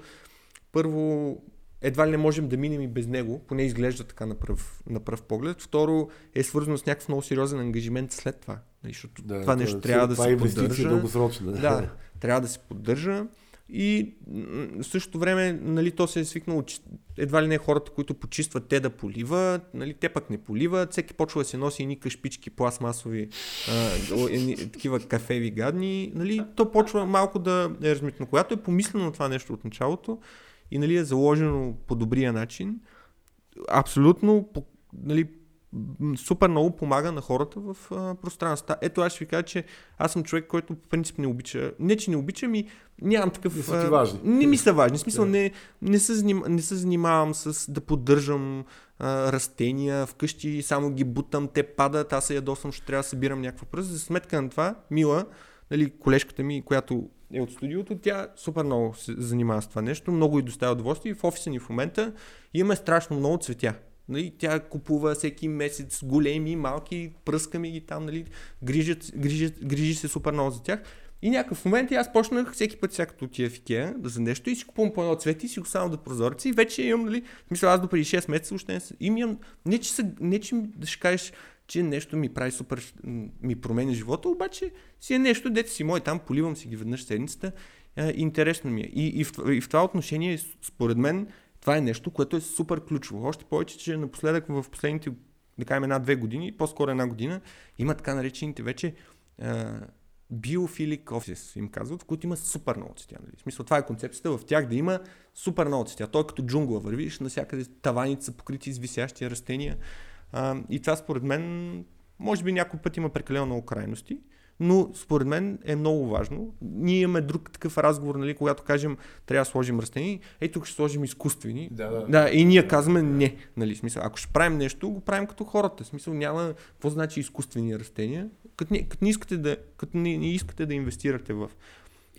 първо едва ли не можем да минем и без него, поне изглежда така на пръв, на пръв поглед. Второ е свързано с някакъв много сериозен ангажимент след това. Нали, Защото това нещо трябва да това се е поддържа. дългосрочна. Да, трябва да се поддържа. И в същото време, нали, то се е свикнало, че едва ли не хората, които почистват, те да поливат, нали, те пък не поливат, всеки почва да се носи едни кашпички пластмасови, а, едни, такива кафеви гадни, нали, то почва малко да е размитно. Когато е помислено това нещо от началото и нали, е заложено по добрия начин, абсолютно нали, супер много помага на хората в а, пространството. Ето аз ще ви кажа, че аз съм човек, който по принцип не обича, не че не обича, ми нямам такъв... Не са ти важни. Не ми са важни. В смисъл, не, не, се заним, не се занимавам с да поддържам а, растения вкъщи, само ги бутам, те падат, аз се ядосвам, ще трябва да събирам някаква пръст. За сметка на това, Мила, нали, колежката ми, която е от студиото, тя супер много се занимава с това нещо, много и доставя удоволствие. И в офиса ни в момента имаме страшно много цветя. Нали, тя купува всеки месец големи, малки, пръскаме ги там, нали, грижат, грижат, грижи се супер много за тях. И някакъв момент аз почнах всеки път, всяко отия в Икеа, да за нещо и си купувам по едно цвете и си го само да прозореца и вече имам, нали, мисля, аз до преди 6 месеца още не. Имам, не че, са, не че ще кажеш, че нещо ми прави супер, ми променя живота, обаче си е нещо, дете си мой, там поливам си ги веднъж седмицата, е, интересно ми е. И, и, в, и в това отношение, според мен, това е нещо, което е супер ключово. Още повече, че напоследък в последните, да кажем, една-две години, по-скоро една година, има така наречените вече биофилик офис, им казват, в които има супер много цветя. Нали? В смисъл, това е концепцията в тях да има супер много цветя. Той като джунгла, вървиш, навсякъде таваните са покрити с висящи растения. А, и това според мен, може би някой път има прекалено много крайности, но според мен е много важно. Ние имаме друг такъв разговор, нали, когато кажем трябва да сложим растения, ей тук ще сложим изкуствени. Да, да. да и ние казваме не. Нали, смисъл, ако ще правим нещо, го правим като хората. Смисъл няма какво значи изкуствени растения. Като не, като не, искате, да, като не, не искате да инвестирате в,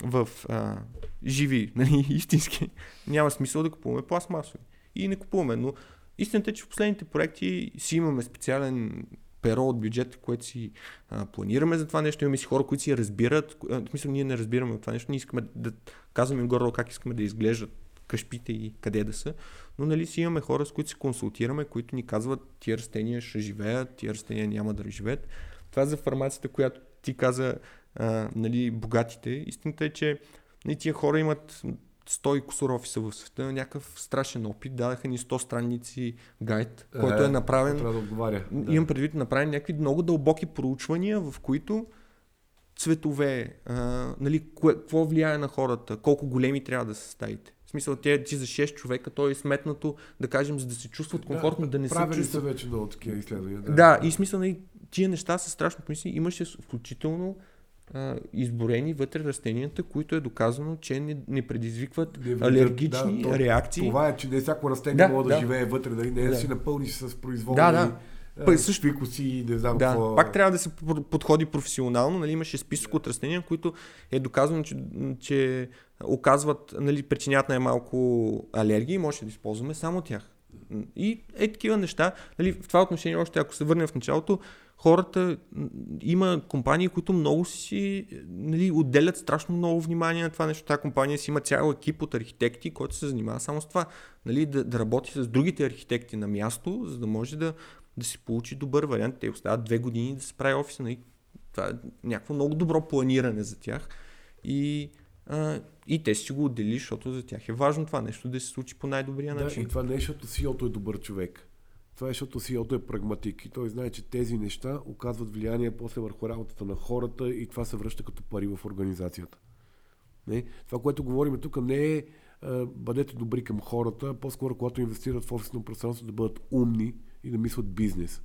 в а, живи, нали, истински, няма смисъл да купуваме пластмасови. И не купуваме, но истината е, че в последните проекти си имаме специален перо от бюджета, което си а, планираме за това нещо. Имаме си хора, които си разбират. В смисъл, ние не разбираме това нещо. Ние искаме да казваме горе как искаме да изглеждат къщите и къде да са. Но нали си имаме хора, с които се консултираме, които ни казват, тия растения ще живеят, тия растения няма да живеят. Това е за фармацията, която ти каза, а, нали, богатите. Истината е, че нали, тия хора имат 100 и кусор офиса в света, някакъв страшен опит. Дадаха ни 100 страници гайд, е, който е направен. Трябва да отговаря. Имам предвид, направени някакви много дълбоки проучвания, в които цветове, а, нали, какво влияе на хората, колко големи трябва да са стаите. В смисъл, те ти за 6 човека, то е сметнато, да кажем, за да се чувстват комфортно, да, да не се чувстват. са вече много такива изследвания. Да, да и смисъл, нали, тия неща са страшно помисли. Имаше включително а, изборени вътре растенията, които е доказано, че не, не предизвикват не, алергични да, то, реакции. Това е, че не всяко растение да, може да, да живее вътре, дали не е да. да си напълни с произволни да, да. Пък също фикуси, не знам да, какво. Пак трябва да се подходи професионално. Нали, имаше списък от растения, които е доказано, че, че оказват, нали, причинят най-малко алергии, може да използваме само тях. И е такива неща. Нали, в това отношение, още ако се върнем в началото, хората, има компании, които много си нали, отделят страшно много внимание на това нещо. Тази компания си има цял екип от архитекти, който се занимава само с това. Нали, да, да работи с другите архитекти на място, за да може да, да си получи добър вариант. Те остават две години да се прави офиса. Нали. Това е някакво много добро планиране за тях. И, а, и те си го отдели, защото за тях е важно това нещо да се случи по най-добрия да, начин. И това не е, защото CEO е добър човек. Това е, защото CEO е прагматик и той знае, че тези неща оказват влияние после върху работата на хората и това се връща като пари в организацията. Не? Това, което говорим тук не е бъдете добри към хората, по-скоро когато инвестират в офисно пространство да бъдат умни и да мислят бизнес.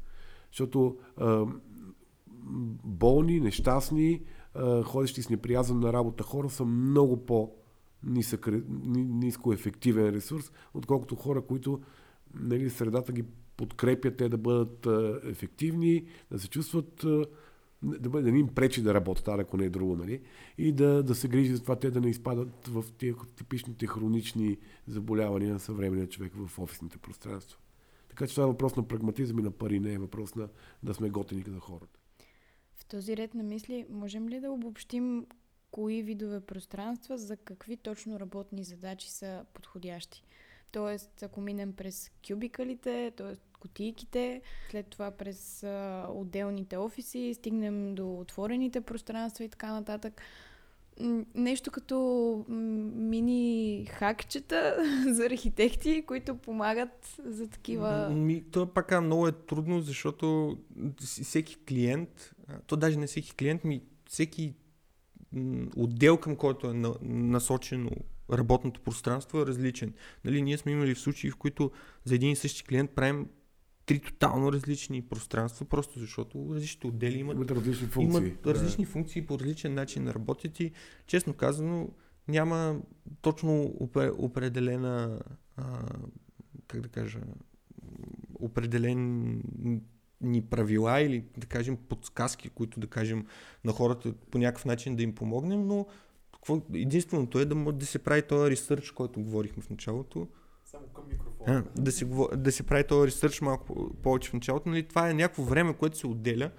Защото а, болни, нещастни, а, ходещи с неприязан на работа хора са много по ниско ефективен ресурс, отколкото хора, които нали, средата ги подкрепят те да бъдат ефективни, да се чувстват да, бъде, да им пречи да работят, ако не е друго, нали? И да, да се грижи за това те да не изпадат в тези типичните хронични заболявания на съвременния човек в офисните пространства. Така че това е въпрос на прагматизъм и на пари, не е въпрос на да сме готини за хората. В този ред на мисли, можем ли да обобщим кои видове пространства за какви точно работни задачи са подходящи? Тоест, ако минем през кюбикалите, т.е. кутийките, след това през а, отделните офиси, стигнем до отворените пространства и така нататък. нещо като мини хакчета за архитекти, които помагат за такива... Ми, то пак много е трудно, защото всеки клиент, то даже не всеки клиент, ми всеки отдел, към който е на, насочено работното пространство е различен. Нали, ние сме имали в случаи, в които за един и същи клиент правим три тотално различни пространства, просто защото различните отдели имат Имат различни функции. имат различни функции по различен начин да работят и честно казано няма точно опре- определена а, как да кажа определени правила или да кажем подсказки, които да кажем на хората по някакъв начин да им помогнем, но какво, единственото е да, може да се прави този ресърч, който говорихме в началото, Само към микрофона. а, да, се, да се прави този ресърч малко по- повече в началото. Нали, това е някакво време, което се отделя,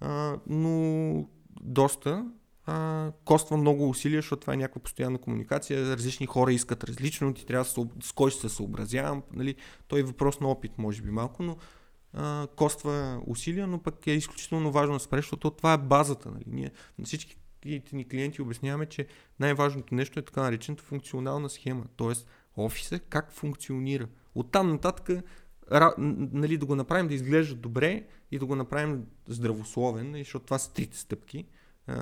а, но доста. А, коства много усилия, защото това е някаква постоянна комуникация. Различни хора искат различно, ти трябва да се, с кой ще се съобразявам. Нали, той е въпрос на опит, може би малко, но а, коства усилия, но пък е изключително важно да спреш, защото това е базата. Нали. Ние на всички ни клиенти обясняваме, че най-важното нещо е така наречената функционална схема. Тоест, офиса как функционира. Оттам нататък ра, н- нали, да го направим да изглежда добре и да го направим здравословен, нали, защото това са трите стъпки.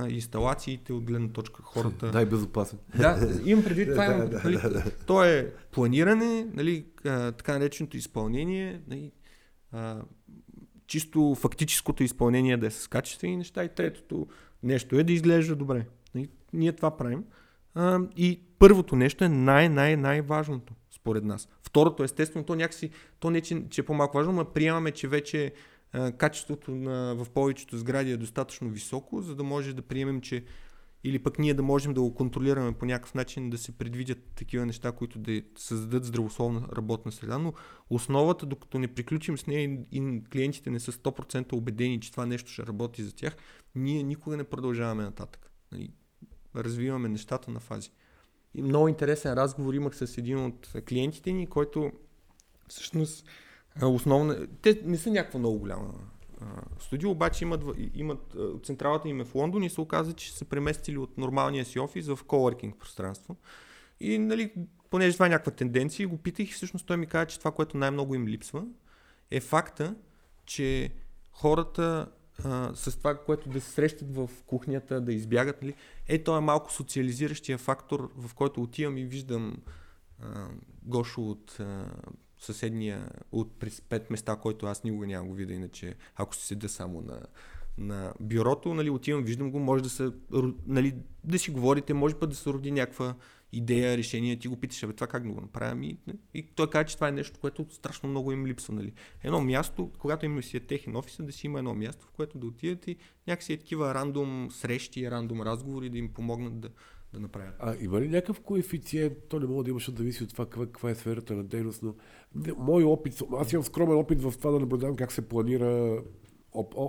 Инсталациите от гледна точка хората. Дай безопасен. Да, имам предвид, това Да, нали, то е планиране, нали, така нареченото изпълнение, нали, а, чисто фактическото изпълнение да е с качествени неща и третото нещо е да изглежда добре. Нали, ние това правим. И първото нещо е най-най-най-важното, според нас. Второто, естествено, то някакси, то не че, че е по-малко важно, но приемаме, че вече качеството на, в повечето сгради е достатъчно високо, за да може да приемем, че или пък ние да можем да го контролираме по някакъв начин, да се предвидят такива неща, които да създадат здравословна работна среда, но основата, докато не приключим с нея и, клиентите не са 100% убедени, че това нещо ще работи за тях, ние никога не продължаваме нататък. Нали, Развиваме нещата на фази. И много интересен разговор имах с един от клиентите ни, който всъщност основна... Те не са някаква много голяма студио, обаче имат, имат централата им е в Лондон и се оказа, че са преместили от нормалния си офис в коворкинг пространство. И нали, понеже това е някаква тенденция, го питах и всъщност той ми каза, че това, което най-много им липсва, е факта, че хората а, с това, което да се срещат в кухнята, да избягат, нали, е то е малко социализиращия фактор, в който отивам и виждам а, Гошо от а, съседния, от пет места, който аз никога няма го видя, иначе ако ще седя само на, на бюрото, нали, отивам, виждам го, може да се, нали, да си говорите, може път да се роди някаква идея, решение, ти го питаш, бе, това как да го направя? И, и той каза, че това е нещо, което страшно много им липсва. Нали. Едно място, когато им си е техен офис, да си има едно място, в което да отидат и някакси е такива рандом срещи, рандом разговори да им помогнат да, да направят. А има ли някакъв коефициент? То не мога да има, защото зависи от това каква, каква е сферата на дейност, но не, мой опит, аз имам скромен опит в това да наблюдавам как се планира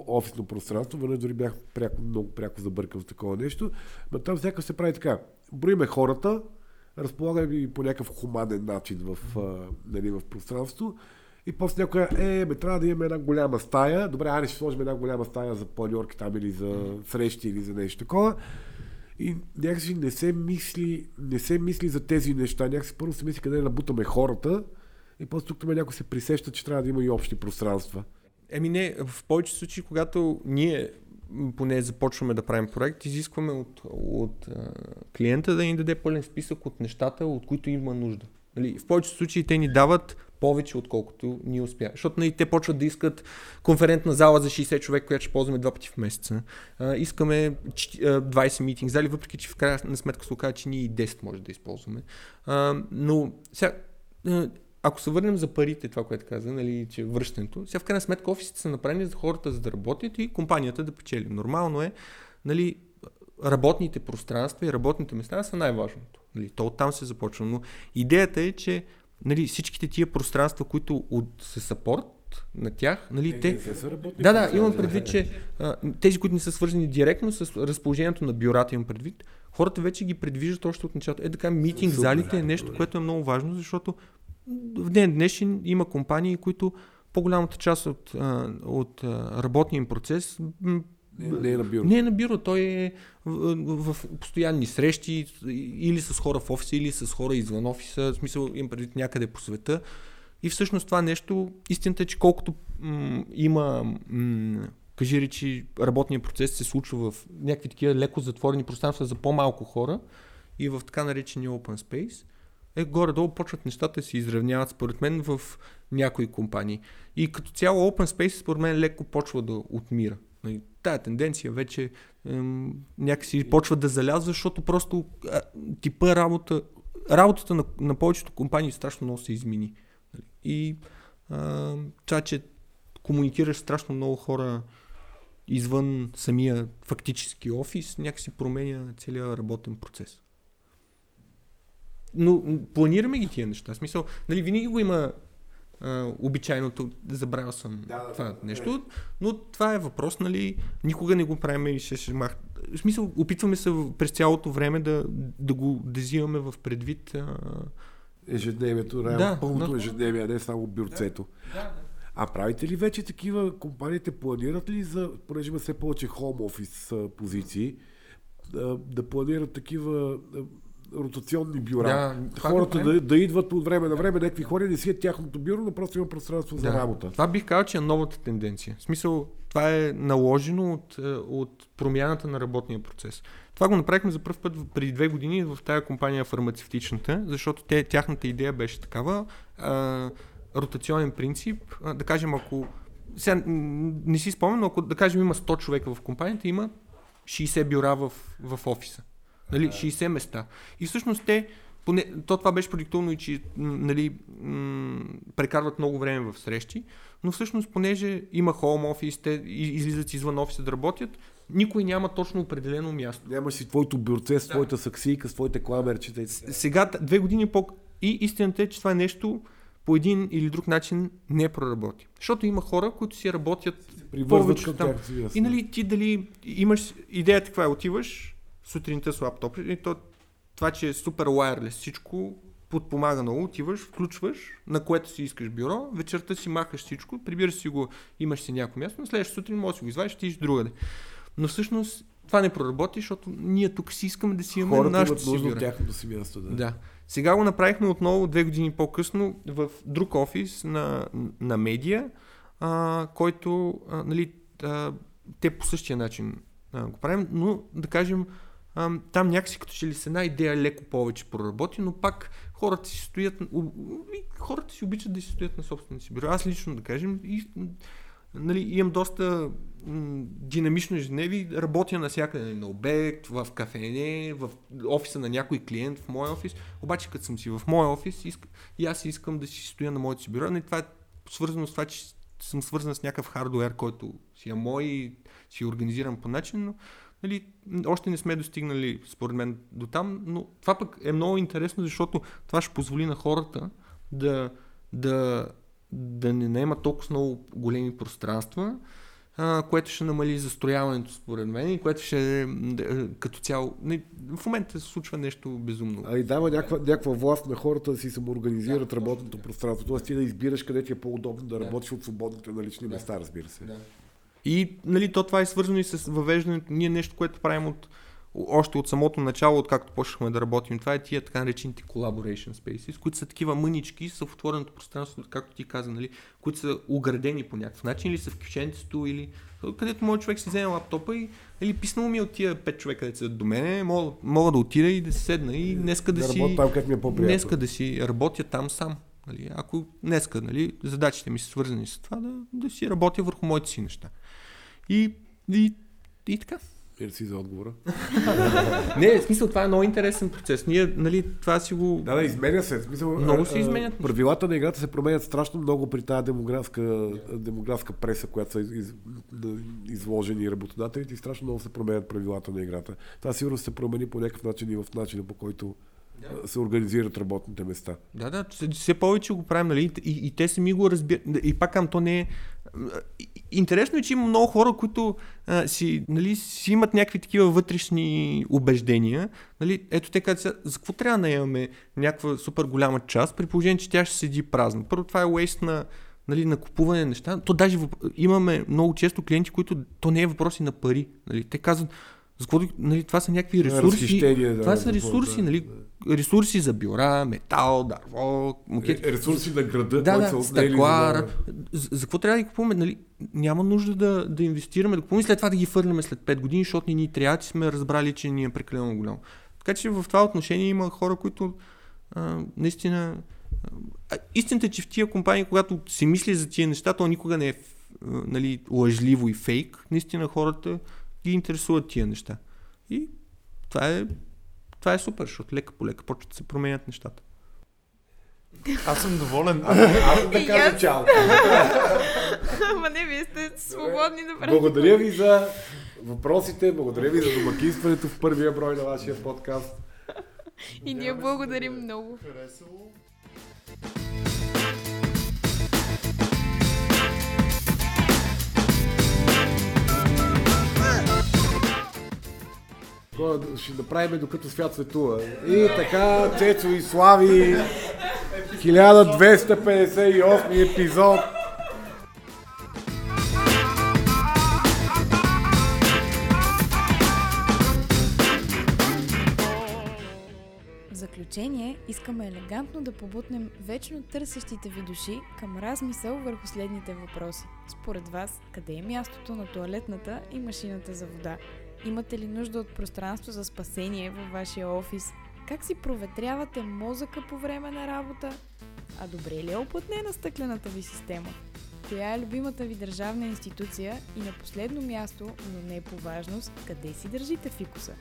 офисно пространство. Веднъж дори бях пряко, много пряко забъркал с такова нещо. Но там сякаш се прави така. Броиме хората, разполагаме ги по някакъв хуманен начин в, а, нали, в пространство. И после някой е, бе, трябва да имаме една голяма стая. Добре, айде ще сложим една голяма стая за планьорки там или за срещи или за нещо такова. И някакси не се мисли, не се мисли за тези неща. Някакси първо се мисли къде да набутаме хората и после тук там някой се присеща, че трябва да има и общи пространства. Еми не, в повече случаи, когато ние поне започваме да правим проект, изискваме от, от а, клиента да ни даде пълен списък от нещата, от които има нужда. Нали, в повечето случаи те ни дават повече, отколкото ние успяваме. Защото нали, те почват да искат конферентна зала за 60 човек, която ще ползваме два пъти в месеца. А, искаме ч- а, 20 митинг зали, въпреки че в крайна сметка се оказа, че ние и 10 може да използваме. А, но сега, ако се върнем за парите, това, което каза, нали, че връщането, сега в крайна сметка офисите са направени за хората за да работят и компанията да печели. Нормално е, нали, работните пространства и работните места са най-важното. Нали, то оттам се започва. Но идеята е, че нали, всичките тия пространства, които от, се сапорт на тях, нали, те, не са работни да, да, имам предвид, че а, тези, които не са свързани директно с разположението на бюрата, имам предвид, хората вече ги предвиждат още от началото. Е така, митинг Супер. залите е нещо, което е много важно, защото в ден днешен има компании, които по-голямата част от, а, от а, работния им процес Не, е на бюро. Не е на бюро, той е в, в постоянни срещи или с хора в офиса, или с хора извън офиса, в смисъл им преди някъде по света. И всъщност това нещо, истината е, че колкото м- има, м- кажи речи, работният процес се случва в някакви такива леко затворени пространства за по-малко хора и в така наречения open space, е горе-долу почват нещата се изравняват според мен в някои компании. И като цяло open space според мен леко почва да отмира. Тая тенденция вече ем, някакси почва да залязва, защото просто а, типа работа, работата на, на повечето компании страшно много се измени. Нали. И а, това, че комуникираш страшно много хора извън самия фактически офис, някакси променя целият работен процес. Но планираме ги тия неща. В смисъл, нали, винаги го има а, обичайното, забравял съм Да, да, това да. нещо, но това е въпрос, нали, никога не го правим и ще, ще мах... В смисъл, опитваме се през цялото време да, да го да взимаме в предвид. А... Ежедневието, реално, Да, пълното но- ежедневие, а не само бюрцето. А правите ли вече такива, компаниите планират ли за, понеже има все повече home офис позиции, да, да планират такива ротационни бюра? Да, това Хората да, да идват от време на време, някакви хора не си е тяхното бюро, но просто има пространство за работа. Това бих казал, че е новата тенденция. В смисъл, това е наложено от, е, от промяната на работния процес. Това го направихме за първ път преди две години в тая компания фармацевтичната, защото те, тяхната идея беше такава. А, ротационен принцип, а, да кажем, ако сега не си спомням, но ако да кажем има 100 човека в компанията, има 60 бюра в, в офиса. Нали, 60 места. И всъщност те, поне, то това беше продиктовано и че нали, м, прекарват много време в срещи, но всъщност понеже има хоум офис, те излизат извън офиса да работят, никой няма точно определено място. Нямаш си твоето бюрце, с твоята саксийка, с твоите кламерчета. Сега, две години по... И истината е, че това нещо по един или друг начин не проработи. Защото има хора, които си работят повече там. тях. И нали ти дали имаш идеята каква е, отиваш сутринта с лаптоп и то, това, че е супер wireless всичко подпомага много, отиваш, включваш, на което си искаш бюро, вечерта си махаш всичко, прибираш си го, имаш си някакво място, на следващата сутрин можеш да си го извадиш, ти идиш другаде. Но всъщност това не проработи, защото ние тук си искаме да си имаме Хората нашото имат си бюро. от тяхното си място. Да. Да. Сега го направихме отново две години по-късно в друг офис на, на медиа, а, който, а, нали, а, те по същия начин а, го правим, но да кажем, там някакси като че ли с една идея леко повече проработи, но пак хората си стоят, хората си обичат да си стоят на собствените си бюро. Аз лично да кажем, и, нали, имам доста динамично ежедневие, работя навсякъде на обект, в кафене, в офиса на някой клиент, в моя офис. Обаче като съм си в моя офис иск, и аз искам да си стоя на моето си бюро. Не, това е свързано с това, че съм свързан с някакъв хардуер, който си е мой и си организиран по начин, но нали, още не сме достигнали, според мен, до там, но това пък е много интересно, защото това ще позволи на хората да, да, да не наемат толкова много големи пространства, а, което ще намали застрояването според мен и което ще да, като цяло... Не, в момента се случва нещо безумно. А и дава някаква, някаква власт на хората да си самоорганизират работното пространство. Тоест ти да избираш къде ти е по-удобно да Да. работиш от свободните налични места, разбира се. Да. И нали, то това е свързано и с въвеждането. Ние нещо, което правим от, още от самото начало, откакто почнахме да работим. Това е тия така наречените collaboration spaces, които са такива мънички с отвореното пространство, както ти каза, нали, които са оградени по някакъв начин или са в кюченцето, или където може човек си вземе лаптопа и или писнало ми е от тия пет човека, където са до мене, мога, мога да отида и да седна и днеска да, Да си... там, където ми е. Днеска да си работя там сам. Нали? Ако днеска нали, задачите ми са свързани с това, да, да си работя върху моите си неща. И, и, и така. Мерси за отговора. Не, в смисъл, това е много интересен процес. Ние, нали, това си го... Да, да, изменя се. В Смисъл, Много се а, изменят. Правилата на играта се променят страшно много при тази демографска, демографска преса, която са из, из, изложени работодателите и страшно много се променят правилата на играта. Това сигурно се промени по някакъв начин и в начина по който се организират работните места. Да, да, все, повече го правим, нали, и, и те сами го разбират. И пак към то не е... Интересно е, че има много хора, които а, си, нали, си имат някакви такива вътрешни убеждения. Нали, ето те казват, за какво трябва да имаме някаква супер голяма част, при положение, че тя ще седи празна. Първо, това е уейст на, нали, на купуване на неща. То даже въп... имаме много често клиенти, които то не е въпроси на пари. Нали. Те казват, нали, това са някакви ресурси. Да, това да, са ресурси, да, нали, да. ресурси за бюра, метал, дърво, мукет. Е, Ресурси на града, Да, да, са стъкла. за- ра- За, за какво трябва да ги купуваме? Нали? Няма нужда да, да инвестираме, да купуваме след това да ги фърляме след 5 години, защото ни ни трябва, че сме разбрали, че ни е прекалено голямо. Така че в това отношение има хора, които а, наистина. А, истината е, че в тия компании, когато си мисли за тия неща, то никога не е нали, лъжливо и фейк. Наистина хората ги интересуват тия неща. И това е, това е супер, защото лека по лека почват да се променят нещата. Аз съм доволен. Аз да кажа чао. Ама не, вие сте свободни да правите. Благодаря ви за въпросите, благодаря ви за домакинстването в първия брой на вашия подкаст. И ние благодарим много. Кой- Ще направим докато свят светува. И така, Цецо и Слави, 1258 епизод. В заключение, искаме елегантно да побутнем вечно търсещите ви души към размисъл върху следните въпроси. Според вас, къде е мястото на туалетната и машината за вода? Имате ли нужда от пространство за спасение във вашия офис? Как си проветрявате мозъка по време на работа? А добре ли е оплътнена стъклената ви система? Коя е любимата ви държавна институция? И на последно място, но не по важност, къде си държите фикуса?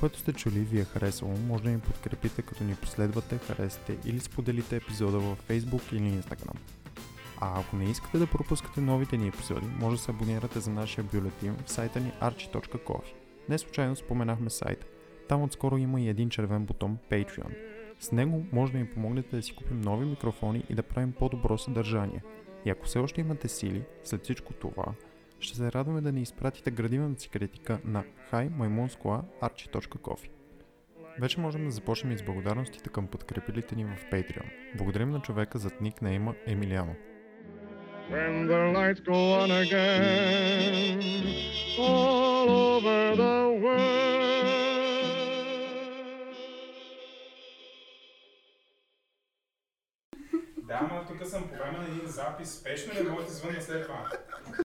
Което сте чули, ви е харесало, може да ни подкрепите като ни последвате, харесате или споделите епизода във Facebook или Instagram. А ако не искате да пропускате новите ни епизоди, може да се абонирате за нашия бюлетин в сайта ни archie.coffee. Не случайно споменахме сайт. Там отскоро има и един червен бутон Patreon. С него може да ни помогнете да си купим нови микрофони и да правим по-добро съдържание. И ако все още имате сили, след всичко това, ще се радваме да ни изпратите градивната си критика на hi Вече можем да започнем и с благодарностите към подкрепилите ни в Patreon. Благодарим на човека зад никнейма Емилиано. when the lights go on again all over the world. Да, ама тук съм по време на един запис. Спешно ли мога да звънна след това?